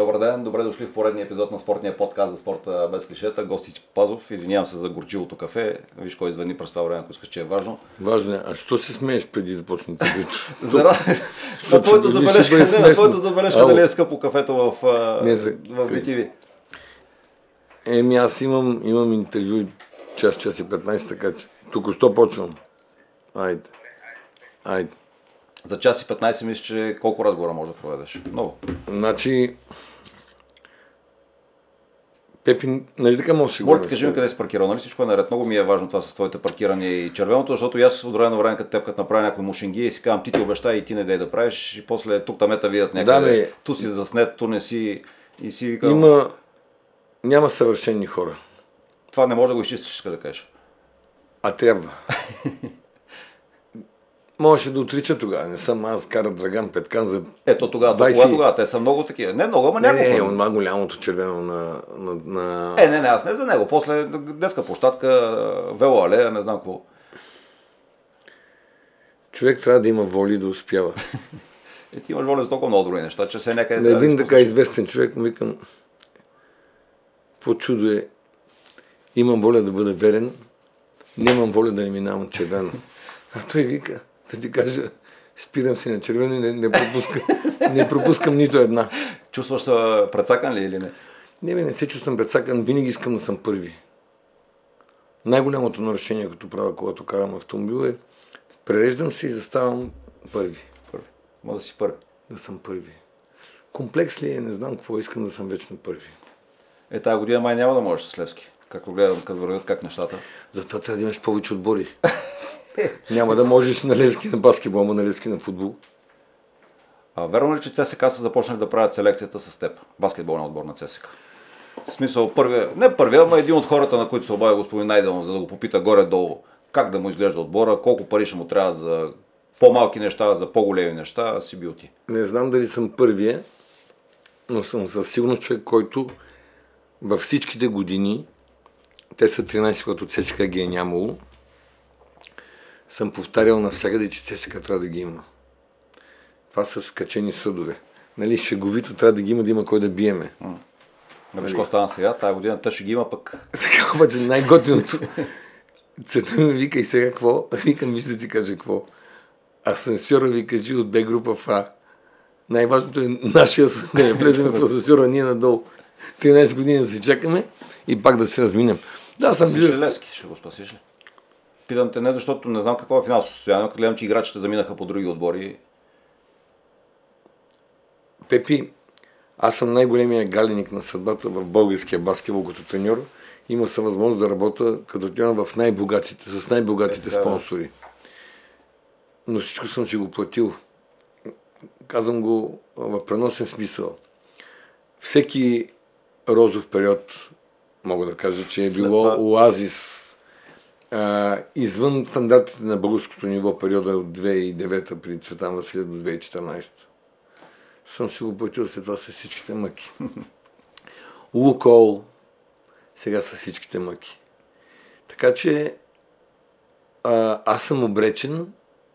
Добър ден, добре дошли в поредния епизод на спортния подкаст за спорта без клишета. Гости Пазов, извинявам се за горчивото кафе. Виж кой извъни през това време, ако искаш, че е важно. Важно е. А що се смееш преди да почне видео? Зара... на твоята забележка, не, на твоята забележка дали е скъпо кафето в, не, за... в BTV. Еми аз имам, имам интервю час, час и 15, така че тук що почвам. Айде. Айде. За час и 15 мисля, че колко разговора може да проведеш? Много. Значи, Пепи, нали така може да си Може да кажи ми къде си паркирал, нали всичко е наред. Много ми е важно това с твоите паркирания и червеното, защото аз от време на време, като теб, като направя някой мушинги и си казвам, ти ти обещай и ти не дай да правиш и после тук тамета видят някъде. Да, Ту си заснет, ту не си и си викам... Има... Няма съвършени хора. Това не може да го изчистиш, да кажеш. А трябва. Можеше да отрича тогава. Не съм аз кара Драган Петкан за Ето тогава, 20... тогава, тогава, те са много такива. Не много, ама няколко. Не, не, онова голямото червено на, на, на... Е, не, не, аз не за него. После детска площадка, вело алея, не знам какво. Човек трябва да има воли да успява. е, ти имаш воля за толкова много други неща, че се някъде... На един да така известен човек му викам, какво чудо е, имам воля да бъда верен, нямам воля да не минавам червено. А той вика, да ти кажа, спирам си на червено и не, не, пропускам, не пропускам нито една. Чувстваш се прецакан ли или не? Не, не, не се чувствам прецакан, винаги искам да съм първи. Най-голямото нарушение, като правя, когато карам автомобил е пререждам се и заставам първи. Първи. Мога да си първи. Да съм първи. Комплекс ли е? Не знам какво искам да съм вечно първи. Е, тази година май няма да можеш с Левски. Както гледам, като вървят как нещата. Затова трябва да имаш повече отбори. Няма да можеш на лески на баскетбол, ама на лески на футбол. А, верно ли, че ЦСК са започнали да правят селекцията с теб? Баскетболния отбор на ЦСК. В смисъл, първия, не първия, ама един от хората, на които се обади господин Найденов, за да го попита горе-долу как да му изглежда отбора, колко пари ще му трябва за по-малки неща, за по-големи неща, си бил ти. Не знам дали съм първия, но съм със сигурност човек, който във всичките години, те са 13, когато ЦСК ги е нямало, съм повтарял навсякъде, че ЦСКА трябва да ги има. Това са скачени съдове. Нали, шеговито трябва да ги има, да има кой да биеме. Нали? Виж какво стана сега? Тая година те ще ги има пък. Сега обаче най-готиното. Цвета ми вика и сега какво? Викам, виж да ти кажа какво. Асансьора ви кажи от Б група в А. Най-важното е нашия съд, да не влезем в асансьора ние надолу. 13 години да се чакаме и пак да се разминем. Да, съм. Левски, ще го спасиш ли? Питам те не защото не знам какво е финансово състояние, като гледам, че играчите заминаха по други отбори. Пепи, аз съм най-големия галеник на съдбата в българския баскетбол като треньор. Има съм възможност да работя като треньор в най-богатите, с най-богатите е, спонсори. Но всичко съм си го платил. Казвам го в преносен смисъл. Всеки розов период, мога да кажа, че е било това... оазис а, извън стандартите на българското ниво, периода от 2009 при Цветан Василев до 2014. Съм си го платил след това с всичките мъки. Лукол, сега с всичките мъки. Така че а, аз съм обречен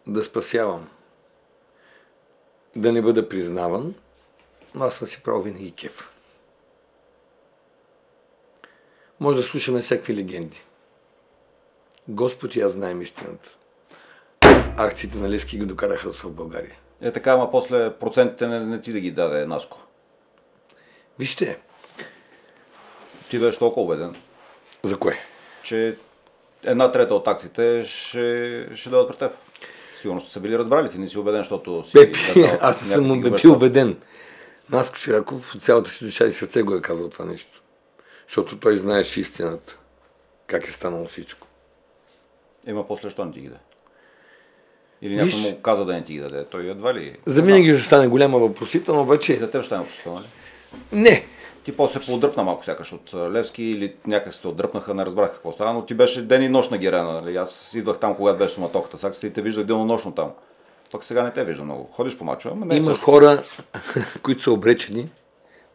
да спасявам. Да не бъда признаван, но аз съм си правил винаги кеф. Може да слушаме всякакви легенди. Господ аз знаем истината. Акциите на Лески ги докараха в България. Е така, ама после процентите не, не ти да ги даде Наско. Вижте. Ти беше толкова убеден. За кое? Че една трета от акциите ще, ще дадат при теб. Сигурно ще са били разбрали, ти не си убеден, защото си... Пепи, аз не съм бил убеден. Наско Чираков цялата си душа и сърце го е казал това нещо. Защото той знаеше истината. Как е станало всичко. Има после, що не ти ги даде? Или някой му каза да не ти ги даде? Той едва ли... За винаги ще стане голяма въпросителна, обаче... За теб ще стане въпросителна ли? Не. Ти после се поотдръпна малко сякаш от Левски или някак се отдръпнаха, не разбрах какво става, но ти беше ден и нощ на Герена. Нали? Аз идвах там, когато беше суматоката. Сега и те виждах денонощно там. Пък сега не те вижда много. Ходиш по мачове, ама не е Има също. хора, които са обречени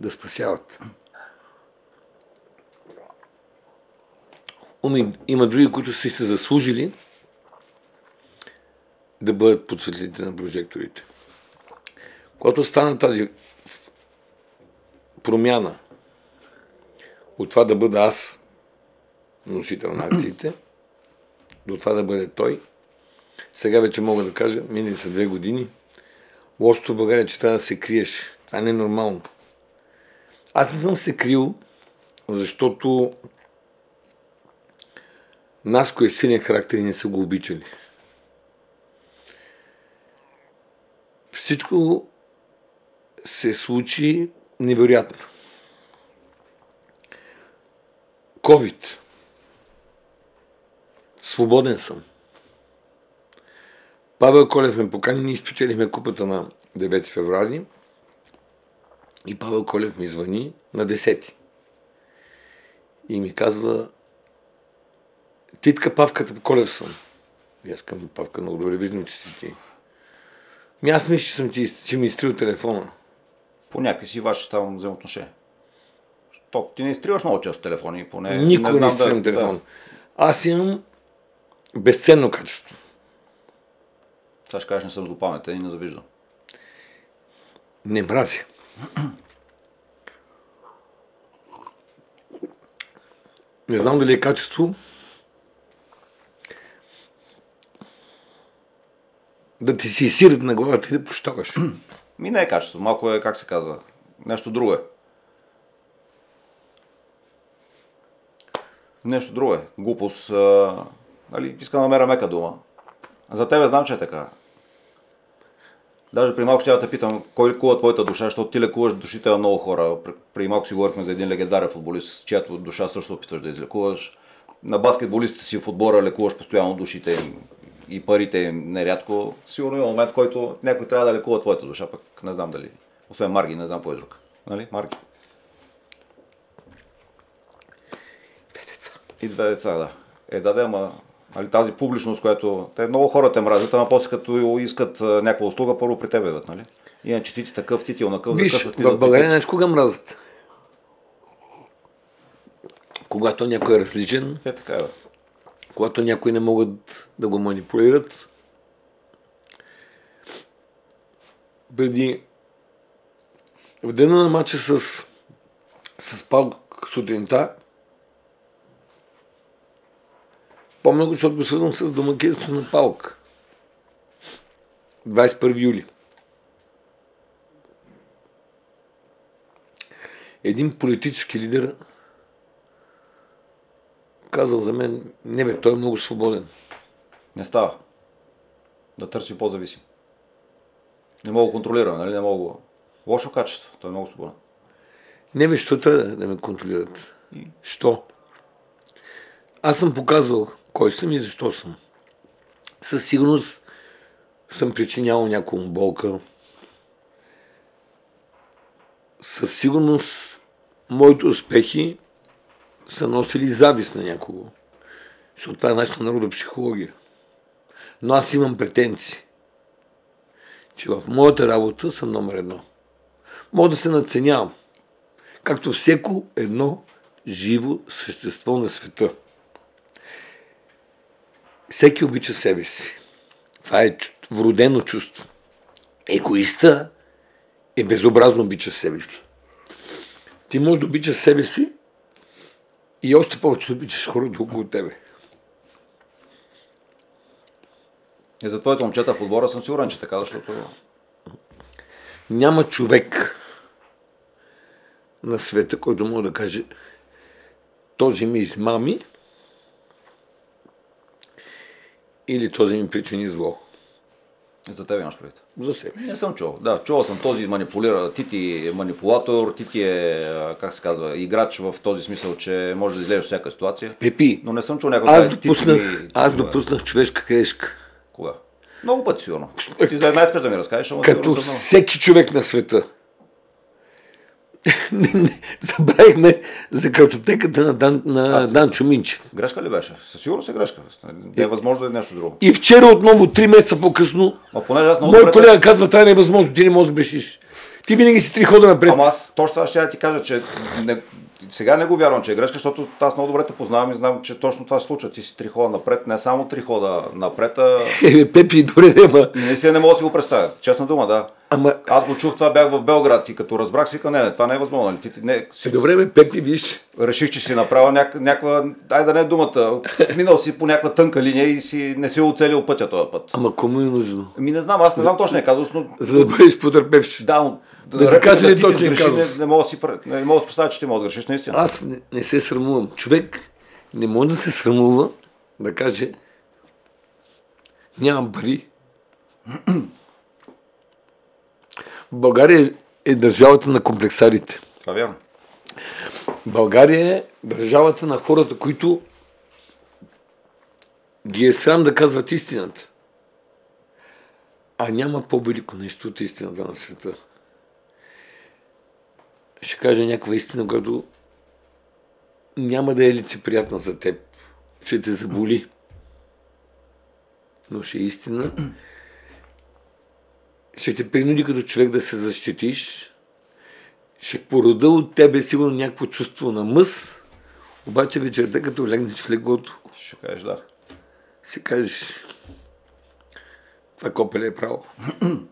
да спасяват. Има други, които са се заслужили да бъдат под на прожекторите. Когато стана тази промяна от това да бъда аз носител на акциите, до това да бъде той. Сега вече мога да кажа, минали са две години, лошото в България, е, че трябва да се криеш. Това не е нормално. Аз не съм се крил, защото нас, кой е силен характер и не са го обичали. Всичко се случи невероятно. COVID. Свободен съм. Павел Колев ме покани, ние изпечелихме купата на 9 февруари и Павел Колев ми звъни на 10 и ми казва Титка Павката Колев съм. И аз към Павка много добре виждам, че си ти. Ми аз мисля, че съм ти, че ми изтрил телефона. По някакви ваши там взаимоотношения. То, ти не изтриваш много често телефони, поне. Никога не, не изтривам да, телефон. Да. Аз имам безценно качество. Сега ще кажеш, не съм злопаметен и не завиждам. Не мразя. Не знам дали е качество. Да ти си сират на главата и да пощагаш. Ми не е качество, малко е, как се казва, нещо друго е. Нещо друго е. Глупост. А, нали, искам да намеря мека дума. За тебе знам, че е така. Даже при малко ще я те питам, кой лекува твоята душа, защото ти лекуваш душите на много хора. При малко си говорихме за един легендарен футболист, чиято душа също опитваш да излекуваш. На баскетболистите си в отбора лекуваш постоянно душите им и парите им нерядко. Сигурно има момент, в който някой трябва да лекува твоята душа, пък не знам дали. Освен Марги, не знам кой е друг. Нали? Марги. Две деца. И две деца, да. Е, да, да, ама Али, тази публичност, която те много хора те мразят, ама после като искат някаква услуга, първо при тебе идват, нали? Иначе ти ти такъв, ти ти онакъв, Виж, в България нещо кога мразят. Когато някой е различен, е, така е. Когато някои не могат да го манипулират, преди в дена на матча с, с Палк сутринта, Помня го, защото го свързвам с домакинството на Палк. 21 юли. Един политически лидер казал за мен, не бе, той е много свободен. Не става. Да търси по-зависим. Не мога да контролирам, нали? Не мога. Лошо качество. Той е много свободен. Не бе, що трябва да ме контролират? И? Що? Аз съм показвал кой съм и защо съм. Със сигурност съм причинявал някаква болка. Със сигурност моите успехи са носили завист на някого. Защото това е нашата народопсихология. Но аз имам претенции, че в моята работа съм номер едно. Мога да се надценявам, както всеко едно живо същество на света. Всеки обича себе си. Това е вродено чувство. Егоиста е безобразно обича себе си. Ти можеш да обичаш себе си и още повече да обичаш хората около тебе. И за твоите момчета в отбора съм сигурен, че така, защото... Няма човек на света, който може да каже този ми измами, или този ми причини зло. За тебе имаш предвид? За себе. Не съм чул. Да, чувал съм този манипулира. Ти ти е манипулатор, ти ти е, как се казва, играч в този смисъл, че може да излезеш всяка ситуация. Пепи. Но не съм чул някой. Аз допуснах, ти, аз допуснах човешка грешка. Кога? Много пъти сигурно. Ти за една искаш да ми разкажеш, ама Като всеки човек на света забравихме за картотеката на Дан, на а, Дан Чуминчев. Грешка ли беше? Със сигурност е грешка. Не е възможно да е нещо друго. И вчера отново, три месеца по-късно, мой колега казва, това е възможно, ти не можеш да бешиш. Ти винаги си три хода напред. Ама аз точно това ще я ти кажа, че не, сега не го вярвам, че е грешка, защото аз много добре те познавам и знам, че точно това се случва. Ти си три хода напред, не само три хода напред, а... Е, Пепи, добре, нема. Наистина не мога да си го представя. Честна дума, да. Ама... Аз го чух, това бях в Белград и като разбрах, си не, не, това не е възможно. Нали? Ти, не, си... Е, добре, бе, Пепи, виж. Реших, че си направил няк... някаква, ай да не е думата, минал си по някаква тънка линия и си не си оцелил пътя този път. Ама кому е нужно? Ми не знам, аз не знам точно е казус, но... За да бъдеш потърпевш. Да, но да, да ти кажа ли точно не, не, мога да си, не мога да представя, че ти мога да грешиш наистина. Аз не, не се срамувам. Човек не може да се срамува да каже нямам пари. България е държавата на комплексарите. Това вярно. България е държавата на хората, които ги е срам да казват истината. А няма по-велико нещо от истината на света. Ще кажа някаква истина, която няма да е лицеприятна за теб. Ще те заболи. Но ще е истина. Ще те принуди като човек да се защитиш. Ще порода от тебе сигурно някакво чувство на мъс. Обаче вечерта, като легнеш в леглото, ще кажеш да. Си кажеш, това копеле е право.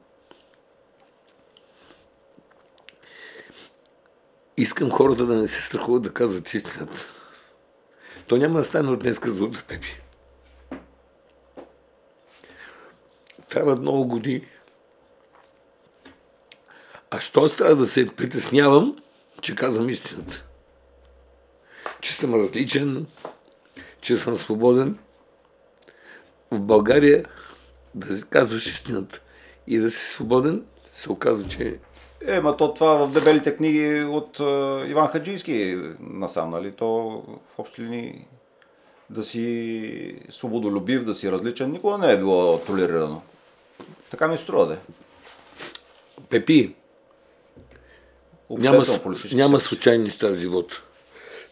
Искам хората да не се страхуват да казват истината. То няма да стане от днеска за утре, Пепи. Трябват много години. А що аз трябва да се притеснявам, че казвам истината? Че съм различен, че съм свободен. В България да си казваш истината и да си свободен, се оказа, че е, ма то това в дебелите книги от е, Иван Хаджийски насам, нали? То в общи линии да си свободолюбив, да си различен, никога не е било толерирано. Така ми струва да е. Пепи, няма, няма случайни неща в живота.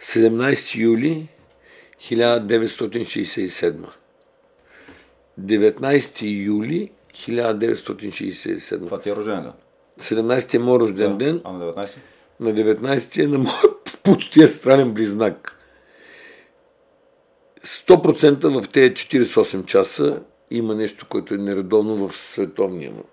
17 юли 1967. 19 юли 1967. Това ти е рожден ден? 17 е мой рожден да. ден. А на 19? На 19 е на моят почти странен близнак. 100% в тези 48 часа има нещо, което е нередовно в световния му.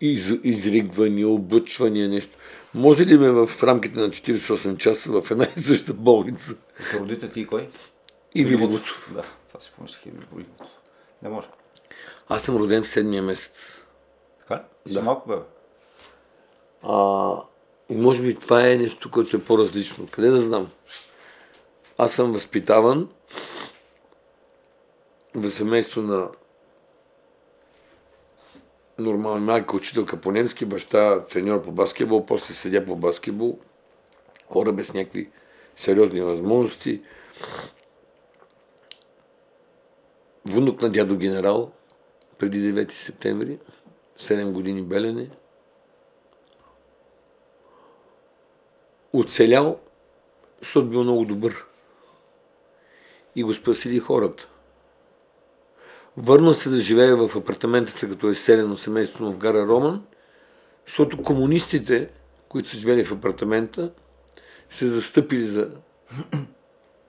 Из, изригвания, облъчвания, нещо. Може ли ме в рамките на 48 часа в една и съща болница? Родите ти и кой? И Вилигуцов. Да, това си помислих и Вилигуцов. Не може. Аз съм роден в седмия месец. Така? Да. малко бе. А, и може би това е нещо, което е по-различно. Къде да знам? Аз съм възпитаван в семейство на нормална майка, учителка по немски, баща треньор по баскетбол, после седя по баскетбол, хора без някакви сериозни възможности. Внук на дядо генерал, преди 9 септември, 7 години белене. Оцелял, защото бил много добър. И го спасили хората. Върнал се да живее в апартамента си, като е селено семейство в гара Роман, защото комунистите, които са живели в апартамента, се застъпили за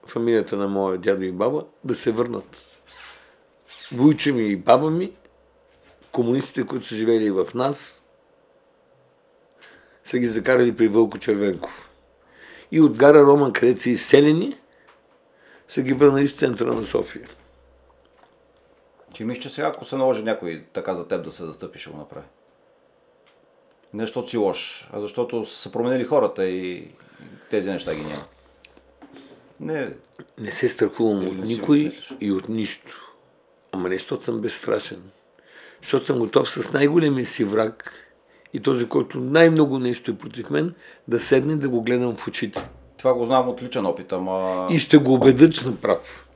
фамилията на моя дядо и баба да се върнат. Войче ми и баба ми, комунистите, които са живели в нас, са ги закарали при Вълко Червенков. И от гара Роман, където са изселени, са ги върнали в центъра на София. Ти мислиш, че сега, ако се наложи някой така за теб да се застъпи, ще го направи? Не защото си лош, а защото са променили хората и тези неща ги няма. Не, не се страхувам от никой и от нищо. Ама не, защото съм безстрашен. Защото съм готов с най-големия си враг и този, който най-много нещо е против мен, да седне да го гледам в очите. Това го знам от личен опит, ама... И ще го убеда, че съм прав.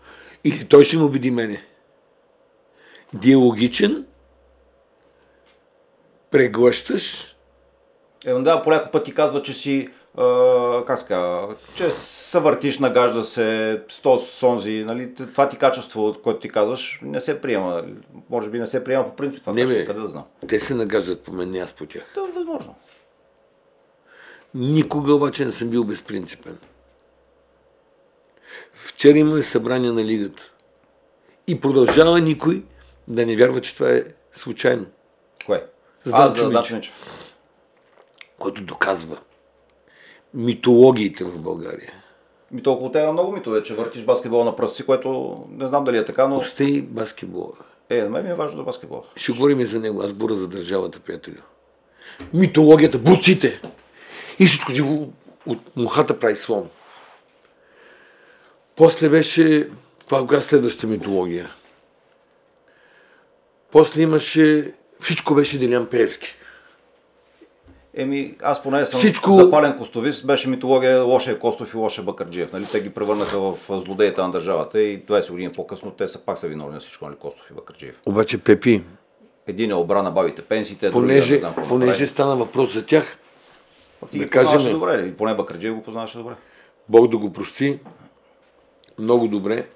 Или той ще ме убеди мене диалогичен, преглъщаш. Е, да, по някой път ти казва, че си, а, как ска, че се въртиш, нагажда се, сто сонзи, нали, това ти качество, което ти казваш, не се приема. Може би не се приема по принцип това не, качество, къде да знам. Те се нагаждат по мен, не аз по тях. Да, възможно. Никога обаче не съм бил безпринципен. Вчера имаме събрание на лигата. И продължава никой да не вярва, че това е случайно. Кое? Здан за Чумичев, Чумичев. който доказва митологиите в България. Ми толкова те има много митове, че въртиш баскетбол на пръсти, което не знам дали е така, но Остей баскетбола. е, на мен ми е важно да баскетбол. Ще говорим и за него. Аз говоря за държавата, приятелю. Митологията, буците. И всичко живо от мухата прави слон. После беше, това е следващата митология. После имаше, всичко беше Делян Пеевски. Еми, аз поне съм Всичко- запален костовист, беше митология лошия Костов и лошия Бакърджиев. Нали? Те ги превърнаха в злодеите на държавата и 20 години по-късно те са пак са виновни на всичко, нали? Костов и Бакърджиев. Обаче Пепи, Един е обрана бабите пенсиите, другия понеже, не знам понеже стана въпрос за тях, Пък ти да ги кажем- добре, или поне Бакърджиев го познаваше добре. Бог да го прости, много добре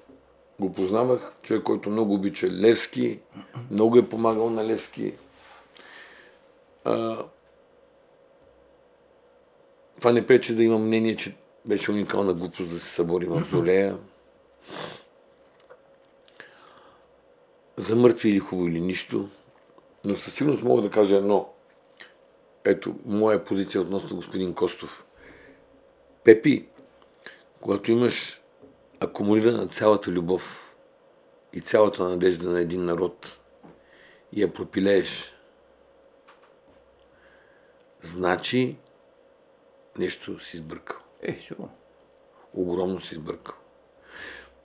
го познавах. Човек, който много обича Левски, много е помагал на Левски. А, това не пречи да имам мнение, че беше уникална глупост да се събори мавзолея. За мъртви или хубаво или нищо. Но със сигурност мога да кажа едно. Ето, моя позиция относно господин Костов. Пепи, когато имаш акумулирана цялата любов и цялата надежда на един народ и я пропилееш, значи нещо си сбъркал. Е, сигурно. Огромно си сбъркал.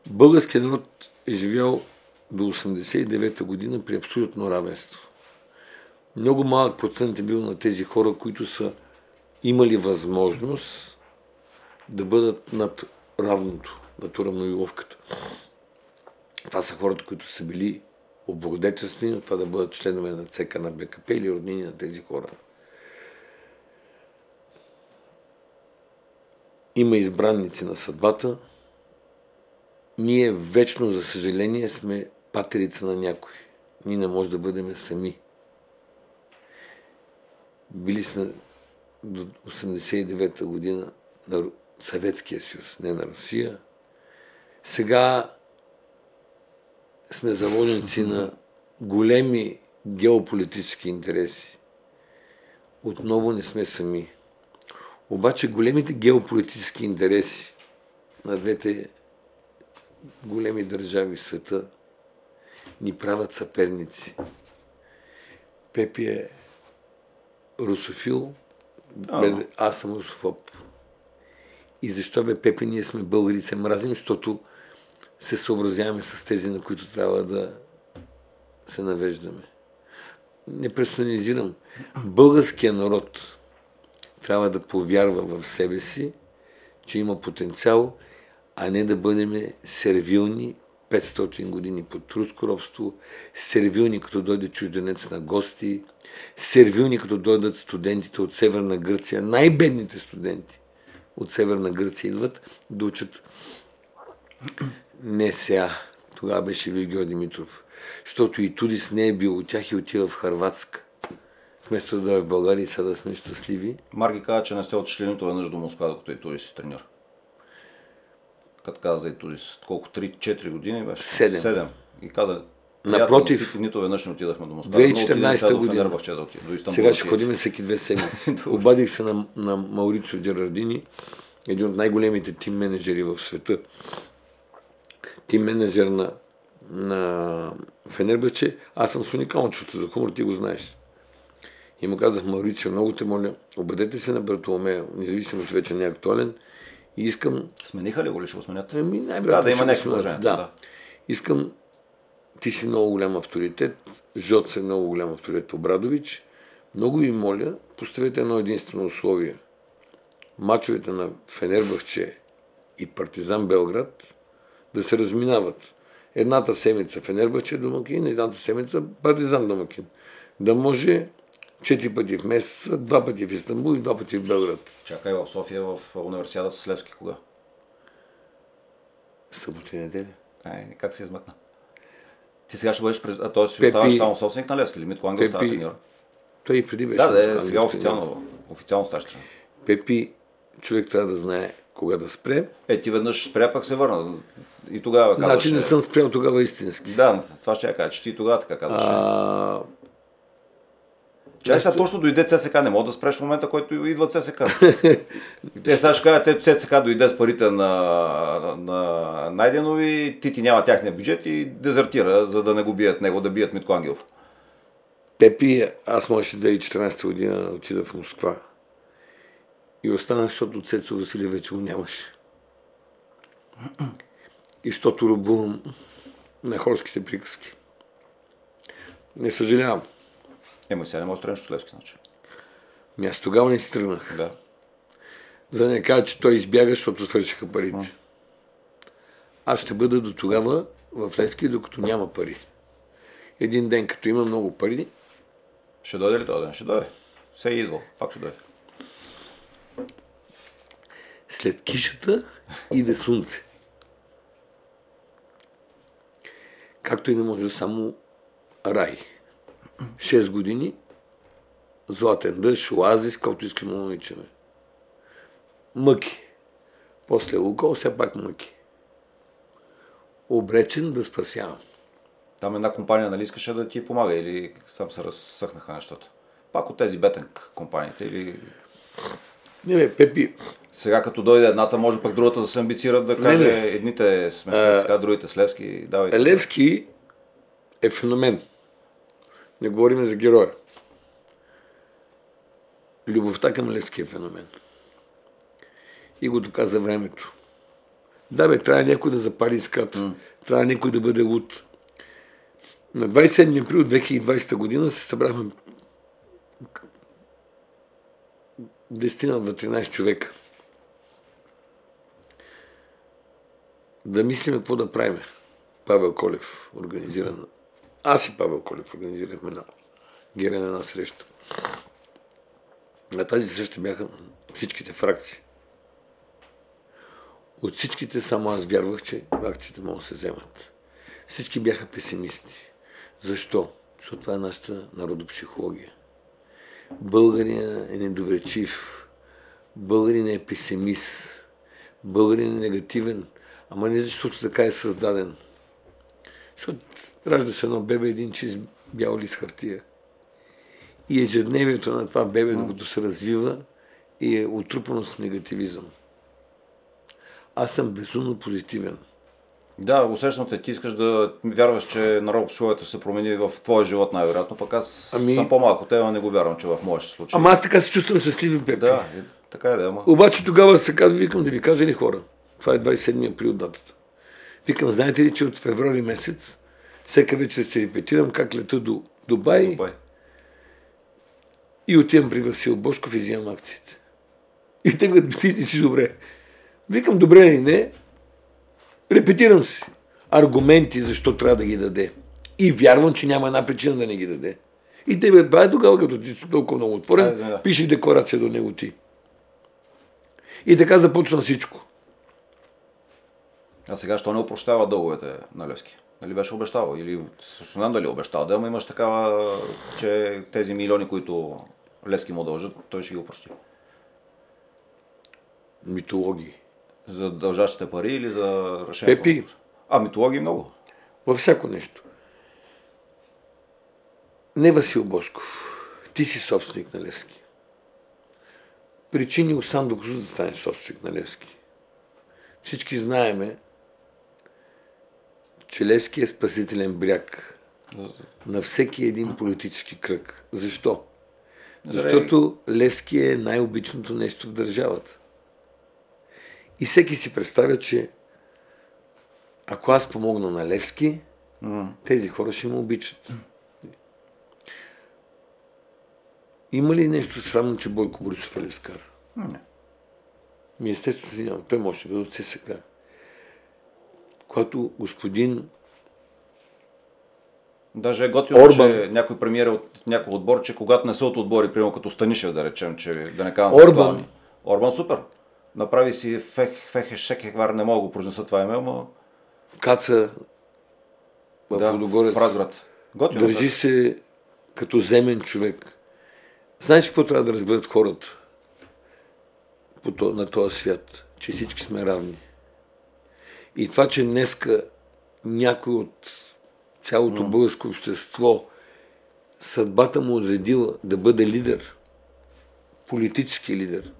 Българският народ е живял до 89-та година при абсолютно равенство. Много малък процент е бил на тези хора, които са имали възможност да бъдат над равното, над уравниловката. Това са хората, които са били облагодетелствени от това да бъдат членове на ЦК на БКП или роднини на тези хора. Има избранници на съдбата. Ние вечно, за съжаление, сме патерица на някой. Ние не може да бъдем сами. Били сме до 89-та година на Съветския съюз, не на Русия. Сега сме заложници на големи геополитически интереси. Отново не сме сами. Обаче големите геополитически интереси на двете големи държави в света ни правят съперници. Пепи е русофил, А. без... аз съм русофоб. И защо бе, Пепи, ние сме българи, се мразим, защото се съобразяваме с тези, на които трябва да се навеждаме. Не персонализирам. Българския народ трябва да повярва в себе си, че има потенциал, а не да бъдем сервилни 500 години под руско робство, сервилни като дойде чужденец на гости, сервилни като дойдат студентите от Северна Гърция, най-бедните студенти от Северна Гърция идват да учат не сега, тогава беше Вигио Димитров, защото и Тудис не е бил от тях и отива в Харватска. Вместо да дойде в България и сега да сме щастливи. Марги каза, че не сте отишли нито веднъж до Москва, докато и Турис си треньор. Като каза и Турис, колко 3-4 години беше? Седем. 7. И каза, Напротив. приятели, нито веднъж не отидахме до Москва. 2014 година. да отида, до Истанбул Сега ще ходим всеки две седмици. Обадих се на, на Маурицо Джерардини, един от най-големите тим менеджери в света. Тим менеджер на, на Фенербаче. Аз съм с уникално чувство за хумор, ти го знаеш. И му казах, Маурицо, много те моля, обадете се на Бартоломео, независимо, че вече не е актуален. И искам Смениха ли го ли ще го сменят? Ами, най-вероятно Да, да има положение, Да. да. Искам, ти си много голям авторитет, Жоц е много голям авторитет, Обрадович. Много ви моля, поставете едно единствено условие. Мачовете на Фенербахче и Партизан Белград да се разминават. Едната седмица Фенербахче е домакин, едната седмица Партизан домакин. Да може четири пъти в месеца, два пъти в Истанбул и два пъти в Белград. Чакай в София в универсиада с Левски кога? Събота и неделя. Ай, как се измъкна? Ти сега ще бъдеш, през... а т.е. ще Пепи- оставаш само собственик на Левски или Митко Ангел става Пепи- треньор? Той и преди беше. Да, да, е, сега официално, официално ставаш треньор. Пепи, човек трябва да знае кога да спре. Е, ти веднъж спря, пък се върна. И тогава казваш... Значи не съм спрял тогава истински. Да, това ще я кажа, че ти тогава така казваш. А, Чай сега точно дойде ЦСК, не мога да спреш в момента, който идва ЦСК. Те сега ще кажат, ето ЦСК дойде с парите на, на Найденови, Тити няма тяхния бюджет и дезертира, за да не го бият него, да бият Митко Ангелов. Пепи, аз можеше 2014 година да отида в Москва. И останах, защото Цецо Василев вече го нямаше. И защото рубувам на хорските приказки. Не съжалявам. Ема сега не може да Столевски, значи. Ми аз тогава не си тръгнах. Да. За да не кажа, че той избяга, защото свършиха парите. Аз ще бъда до тогава в Лески, докато няма пари. Един ден, като има много пари, Ще дойде ли този ден? Ще дойде. Се е идвал. Пак ще дойде. след кишата иде слънце. Както и не може само рай. 6 години, златен дъжд, оазис, както искаме да наричаме. Мъки. После Лукол, все пак мъки. Обречен да спасявам. Там една компания, нали, искаше да ти помага или сам се разсъхнаха нещата? Пак от тези бетинг компаниите или... Не, бе, Пепи, Сега като дойде едната, може пък другата да се амбицира да каже не. едните сме с ЦСКА, другите с Левски. Давайте. Левски е феномен. Не говорим за героя. Любовта към Левски е феномен. И го доказа времето. Да, бе, трябва някой да запали искрата. Mm. Трябва някой да бъде луд. На 27 април 2020 година се събрахме 10 на 13 човека. Да мислим какво да правим. Павел Колев организира. Аз и Павел Колев организирахме на Герен една среща. На тази среща бяха всичките фракции. От всичките само аз вярвах, че акциите могат да се вземат. Всички бяха песимисти. Защо? Защото това е нашата народопсихология. Българин е недоверчив. Българин е песимист. Българин е негативен. Ама не защото така е създаден. Защото ражда се едно бебе, един чист бял лист хартия. И ежедневието на това бебе, докато се развива, и е отрупано с негативизъм. Аз съм безумно позитивен. Да, усещам те, ти искаш да вярваш, че народопсихологията ще се промени в твоя живот най-вероятно, пък аз Ами- съм по-малко тебе, не го вярвам, че в моя ще се случи. Ама аз така се чувствам щастлив, Пепи. Да, така е да, ама. Обаче тогава се казва, викам да ви кажа ли хора. Това е 27 април датата. Викам, знаете ли, че от февруари месец всека вечер се репетирам как лета до Дубай, Дубай. и отивам при Васил Бошков и взимам акциите. И те викат, ти си добре. Викам, добре ли не? Репетирам си. Аргументи защо трябва да ги даде. И вярвам, че няма една причина да не ги даде. И те бе, бай тогава, като ти си толкова много отворен, Айде, да. пиши декларация до него ти. И така започна всичко. А сега, що не опрощава дълговете на Левски? Нали беше обещал? Или също знам дали е обещал, да, ама имаш такава, че тези милиони, които Левски му дължат, той ще ги опрости. Митологии. За дължащите пари или за решението? Пепи. А, митологии много. Във всяко нещо. Не Васил Бошков. Ти си собственик на Левски. Причини Осан докато да станеш собственик на Левски. Всички знаеме, че Левски е спасителен бряг на всеки един политически кръг. Защо? Защото Левски е най-обичното нещо в държавата. И всеки си представя, че ако аз помогна на Левски, тези хора ще ме обичат. Има ли нещо срамно, че Бойко Борисов е лескар? Не. Ми естествено, че няма. Той може да бъде от ССК. Когато господин Даже е готино, Орбан. че някой премиер от някой отбор, че когато не са от отбори, примерно като Станишев, да речем, че да не казвам Орбан. актуални. Орбан супер. Направи си фех, фех, шекехвар, не мога да го произнеса това име, но каца в да, Лудогорец, в Разград. Готино. държи се като земен човек. Знаеш какво трябва да разберат хората на този свят? Че всички сме равни. И това, че днеска някой от цялото българско общество съдбата му отредила да бъде лидер, политически лидер.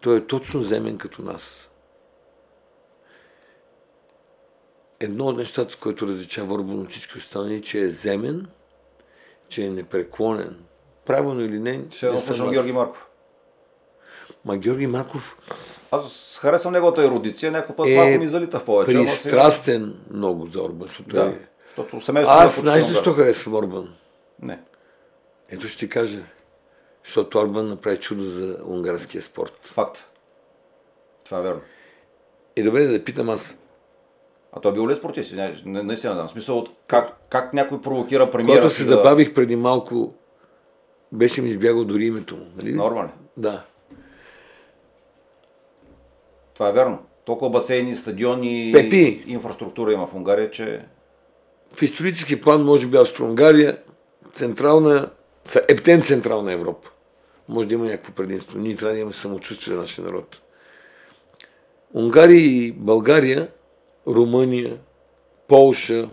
Той е точно земен като нас. Едно от нещата, което различава Орбан от всички останали, че е земен, че е непреклонен. Правилно или не, Ще не слушам Георги Марков. Ма Георги Марков Аз харесвам неговата ерудиция, някой път Е, малко ми залита в повече. ама сега- пристрастен много за Орбан, защото Да, е... защото семейството Аз е знаеш почти защо харесвам Орбан? Не. Ето ще ти кажа. Защото Орбан направи чудо за унгарския спорт. Факт. Това е верно. И добре да питам аз. А той бил ли спортист? Не, не, наистина да. В смисъл от как, как някой провокира премиера Когато се да- забавих преди малко, беше ми избягал дори името му. Нали? Нормално. Да. Това е верно. Толкова басейни, стадиони, Пепи. инфраструктура има в Унгария, че В исторически план, може би Австро-Унгария, централна, ептен централна Европа. Може да има някакво предимство. Ние трябва да имаме самочувствие за нашия народ. Унгария и България, Румъния, Полша,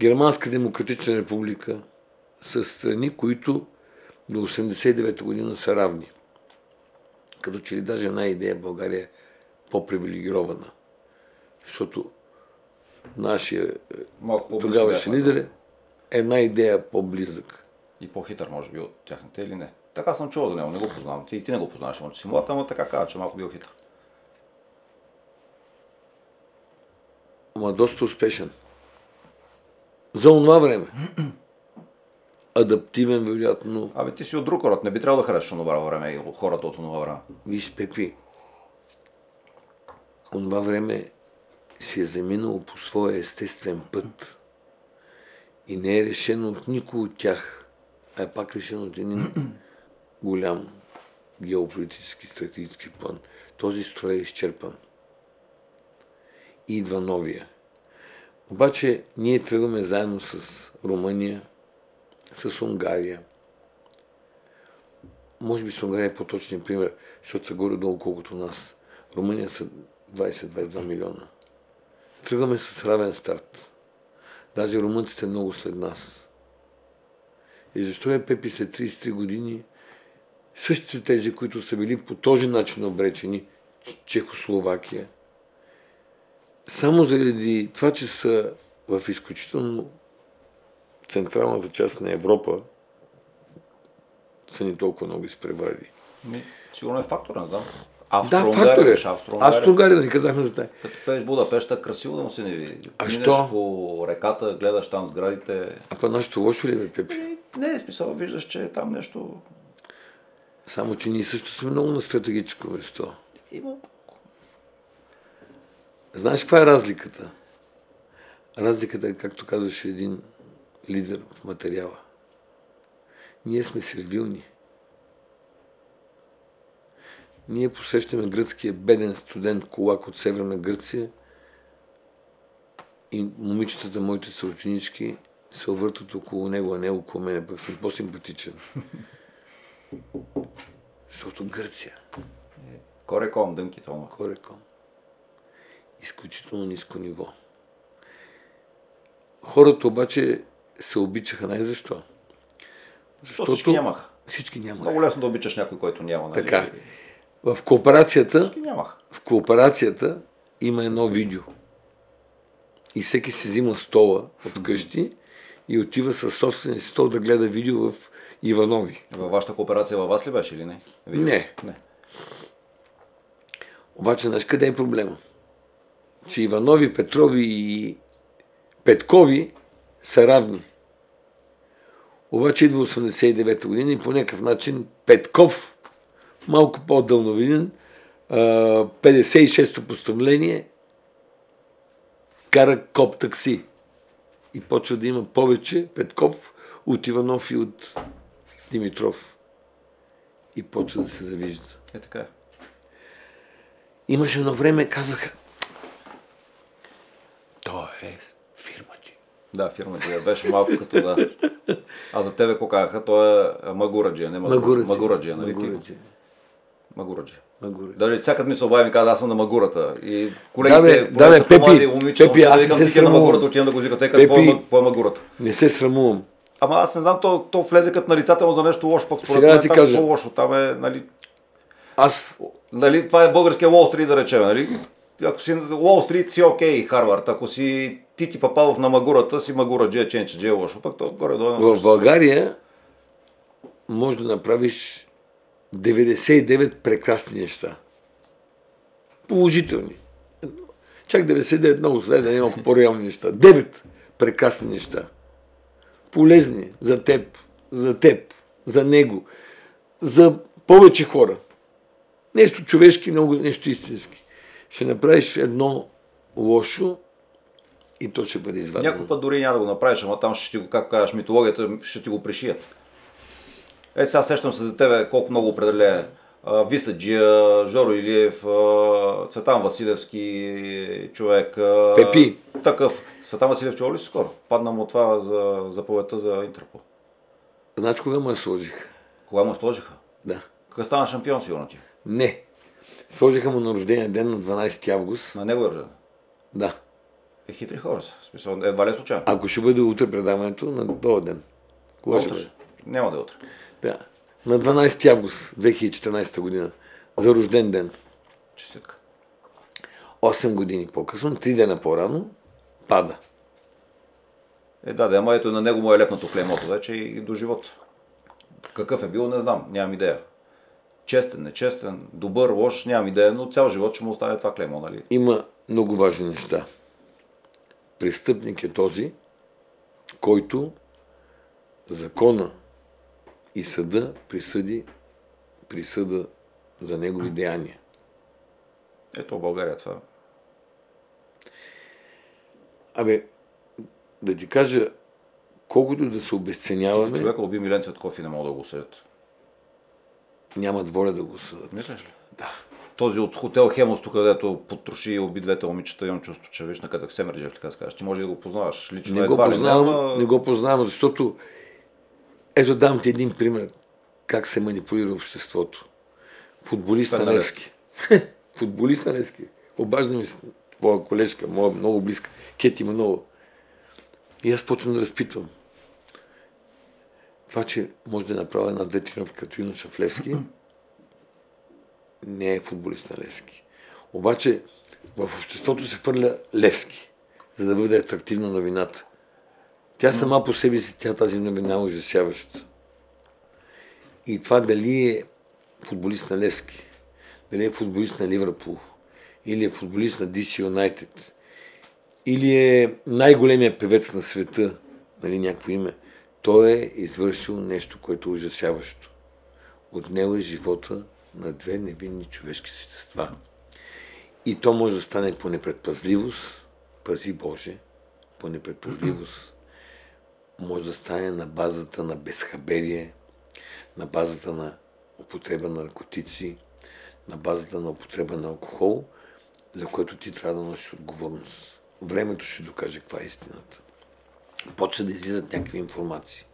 Германска демократична република са страни, които до 89 година са равни. Като че ли даже една идея България е по-привилегирована. Защото нашия е, малко тогавашен лидер е една идея по-близък. И по-хитър, може би, от тяхните или не. Така съм чувал за него, не го познавам. Ти, ти не го познаваш, може си млад, ама така казва, че малко бил хитър. Ама доста успешен. За онова време. Адаптивен, вероятно. Абе, ти си от друг род, не би трябвало да харесаш онова време и от хората от онова време. Виж, Пепи, онова време си е заминало по своя естествен път и не е решено от никой от тях, а е пак решено от един голям геополитически, стратегически план. Този строй е изчерпан. И идва новия. Обаче ние тръгваме заедно с Румъния, с Унгария. Може би с Унгария е по-точният пример, защото са горе-долу колкото нас. Румъния са 20-22 милиона. Тръгваме с равен старт. Даже румънците много след нас. И защо е Пепи след 33 години същите тези, които са били по този начин обречени, Чехословакия, само заради това, че са в изключително централната част на Европа, са ни толкова много изпреварили. Сигурно е фактор, не знам. Да, Австро-Унгария фактор е. беше, Австро-Унгария. Австро-Унгария, да ни казахме за тая. Като пееш Будапешта, красиво да му се не види. А Минеш що? по реката, гледаш там сградите. А па нашето лошо ли бе, Пепи? И не е смисъл, виждаш, че е там нещо Само, че ние също сме много на стратегическо место. има. Знаеш каква е разликата? Разликата е, както казваше един лидер в материала. Ние сме сервилни. Ние посещаме гръцкия беден студент Колак от Северна Гърция и момичетата, моите съученички, се обвъртат около него, а не около мене, пък съм по-симпатичен. Защото Гърция, Кореком, дънки, това. Кореком, изключително ниско ниво. Хората обаче се обичаха най-защо? Защото всички нямах. Всички нямаха. Много лесно да обичаш някой, който няма. Нали? Така. В кооперацията, Всички нямах. в кооперацията има едно видео. И всеки си взима стола от къщи и отива със собствения си стол да гледа видео в Иванови. Във вашата кооперация във вас ли беше или не? Видео? Не. не. Обаче, знаеш къде е проблема? Че Иванови, Петрови и Петкови са равни. Обаче идва 89-та година и по някакъв начин Петков, малко по-дълновиден, а, 56-то постановление, кара коп такси. И почва да има повече Петков от Иванов и от Димитров. И почва да се завижда. Е така. е. Имаше едно време, казваха, той е фирмаджи. Да, фирмата я беше малко като да. А за тебе какво казаха? Той е Магураджия, не Магураджия. Магураджи. Магураджия, нали? Магураджи. Магураджия. Магурата. Даже всяка ми се обави ми каза, аз съм на Магурата. И колегите, Да, бе, да, бе, Пепи, момичета, Пепи, аз не се ти на срамувам. Магурата, отивам да го викат, като по е- по е Магурата. Не се срамувам. Ама аз не знам, то, то влезе като нарицателно за нещо лошо, пък според Сега мен ти там кажа. е по-лошо. Там е, нали, Аз нали, това е българския Уолл Стрит, да речем, нали? Ако си Уолл Стрит, си окей, Харвард. Ако си Тити Папалов на Магурата, си Магура, Дже Ченче, Дже лошо. Пък то горе долу е в. България може да направиш 99 прекрасни неща. Положителни. Чак 99 много след да има по-реални неща. 9 прекрасни неща. Полезни за теб, за теб, за него, за повече хора. Нещо човешки, много нещо истински. Ще направиш едно лошо и то ще бъде извадено. Някой път дори няма да го направиш, ама там ще ти го, как кажеш, митологията ще ти го пришият. Е, сега сещам се за тебе колко много определение. Висаджия, Жоро Илиев, Цветан Василевски човек. Пепи. Такъв. Цветан Василев чува ли си скоро? Падна му това за заповедта за Интерпол. Знаеш кога му я сложих? Кога му я сложиха? Да. Кога стана шампион, сигурно ти. Не. Сложиха му на рождения ден на 12 август. На него е рожден. Да. Е, хитри хора са. Смисъл, едва ли е случайно. Ако ще бъде утре предаването, на този ден. Кога ще Утре. бъде? Няма да е утре. Да. На 12 август 2014 година. За рожден ден. Честитка. 8 години по-късно, 3 дена по-рано, пада. Е, да, да, ама ето на него му е лепнато клеймото вече и до живот. Какъв е бил, не знам, нямам идея. Честен, нечестен, добър, лош, нямам идея, но цял живот ще му остане това клеймо, нали? Има много важни неща. Престъпник е този, който закона и съда присъди присъда за негови деяния. Ето в България това. Абе, да ти кажа, колкото да се обесценяваме, Човека уби Милен Цветков и не мога да го съдят. нямат воля да го съдат. Мислиш ли? Да. Този от хотел Хемос, тук, където потроши и уби двете момичета, имам чувство, че виж на къде се мържев, така кажеш. Ти може да го познаваш лично. Не го, едва ли, познавам, ама- не го познавам, защото ето дам ти един пример как се манипулира обществото. Футболист на. Левски. Футболист на Левски. Обажда ми се твоя колежка, моя много близка. Кети много. И аз почвам да разпитвам. Това, че може да направя една-две тренировки като юноша в Левски, не е футболист на Левски. Обаче в обществото се хвърля Левски, за да бъде атрактивна новината. Тя сама по себе си, тя тази новина е ужасяваща. И това дали е футболист на Левски, дали е футболист на Ливърпул, или е футболист на DC United, или е най-големия певец на света, нали, някакво име, той е извършил нещо, което е ужасяващо. Отнел е живота на две невинни човешки същества. И то може да стане по непредпазливост, пази Боже, по непредпазливост, може да стане на базата на безхаберие, на базата на употреба на наркотици, на базата на употреба на алкохол, за което ти трябва да носиш отговорност. Времето ще докаже каква е истината. Почва да излизат някакви информации.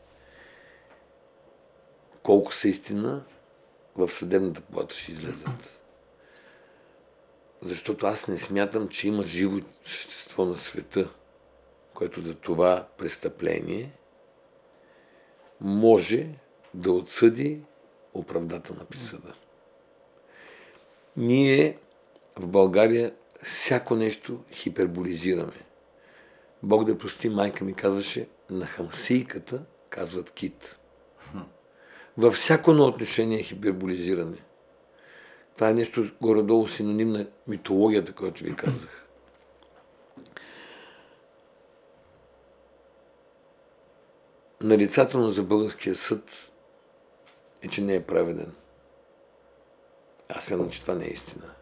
Колко са истина, в съдебната палата ще излезат. Защото аз не смятам, че има живо същество на света, което за това престъпление може да отсъди оправдателна присъда. Ние в България всяко нещо хиперболизираме. Бог да прости, майка ми казваше, на хамсийката казват кит. Във всяко едно отношение е хиперболизиране. Това е нещо горе-долу синоним на митологията, която ви казах. Нарицателно за българския съд е, че не е праведен. Аз смятам, че това не е истина.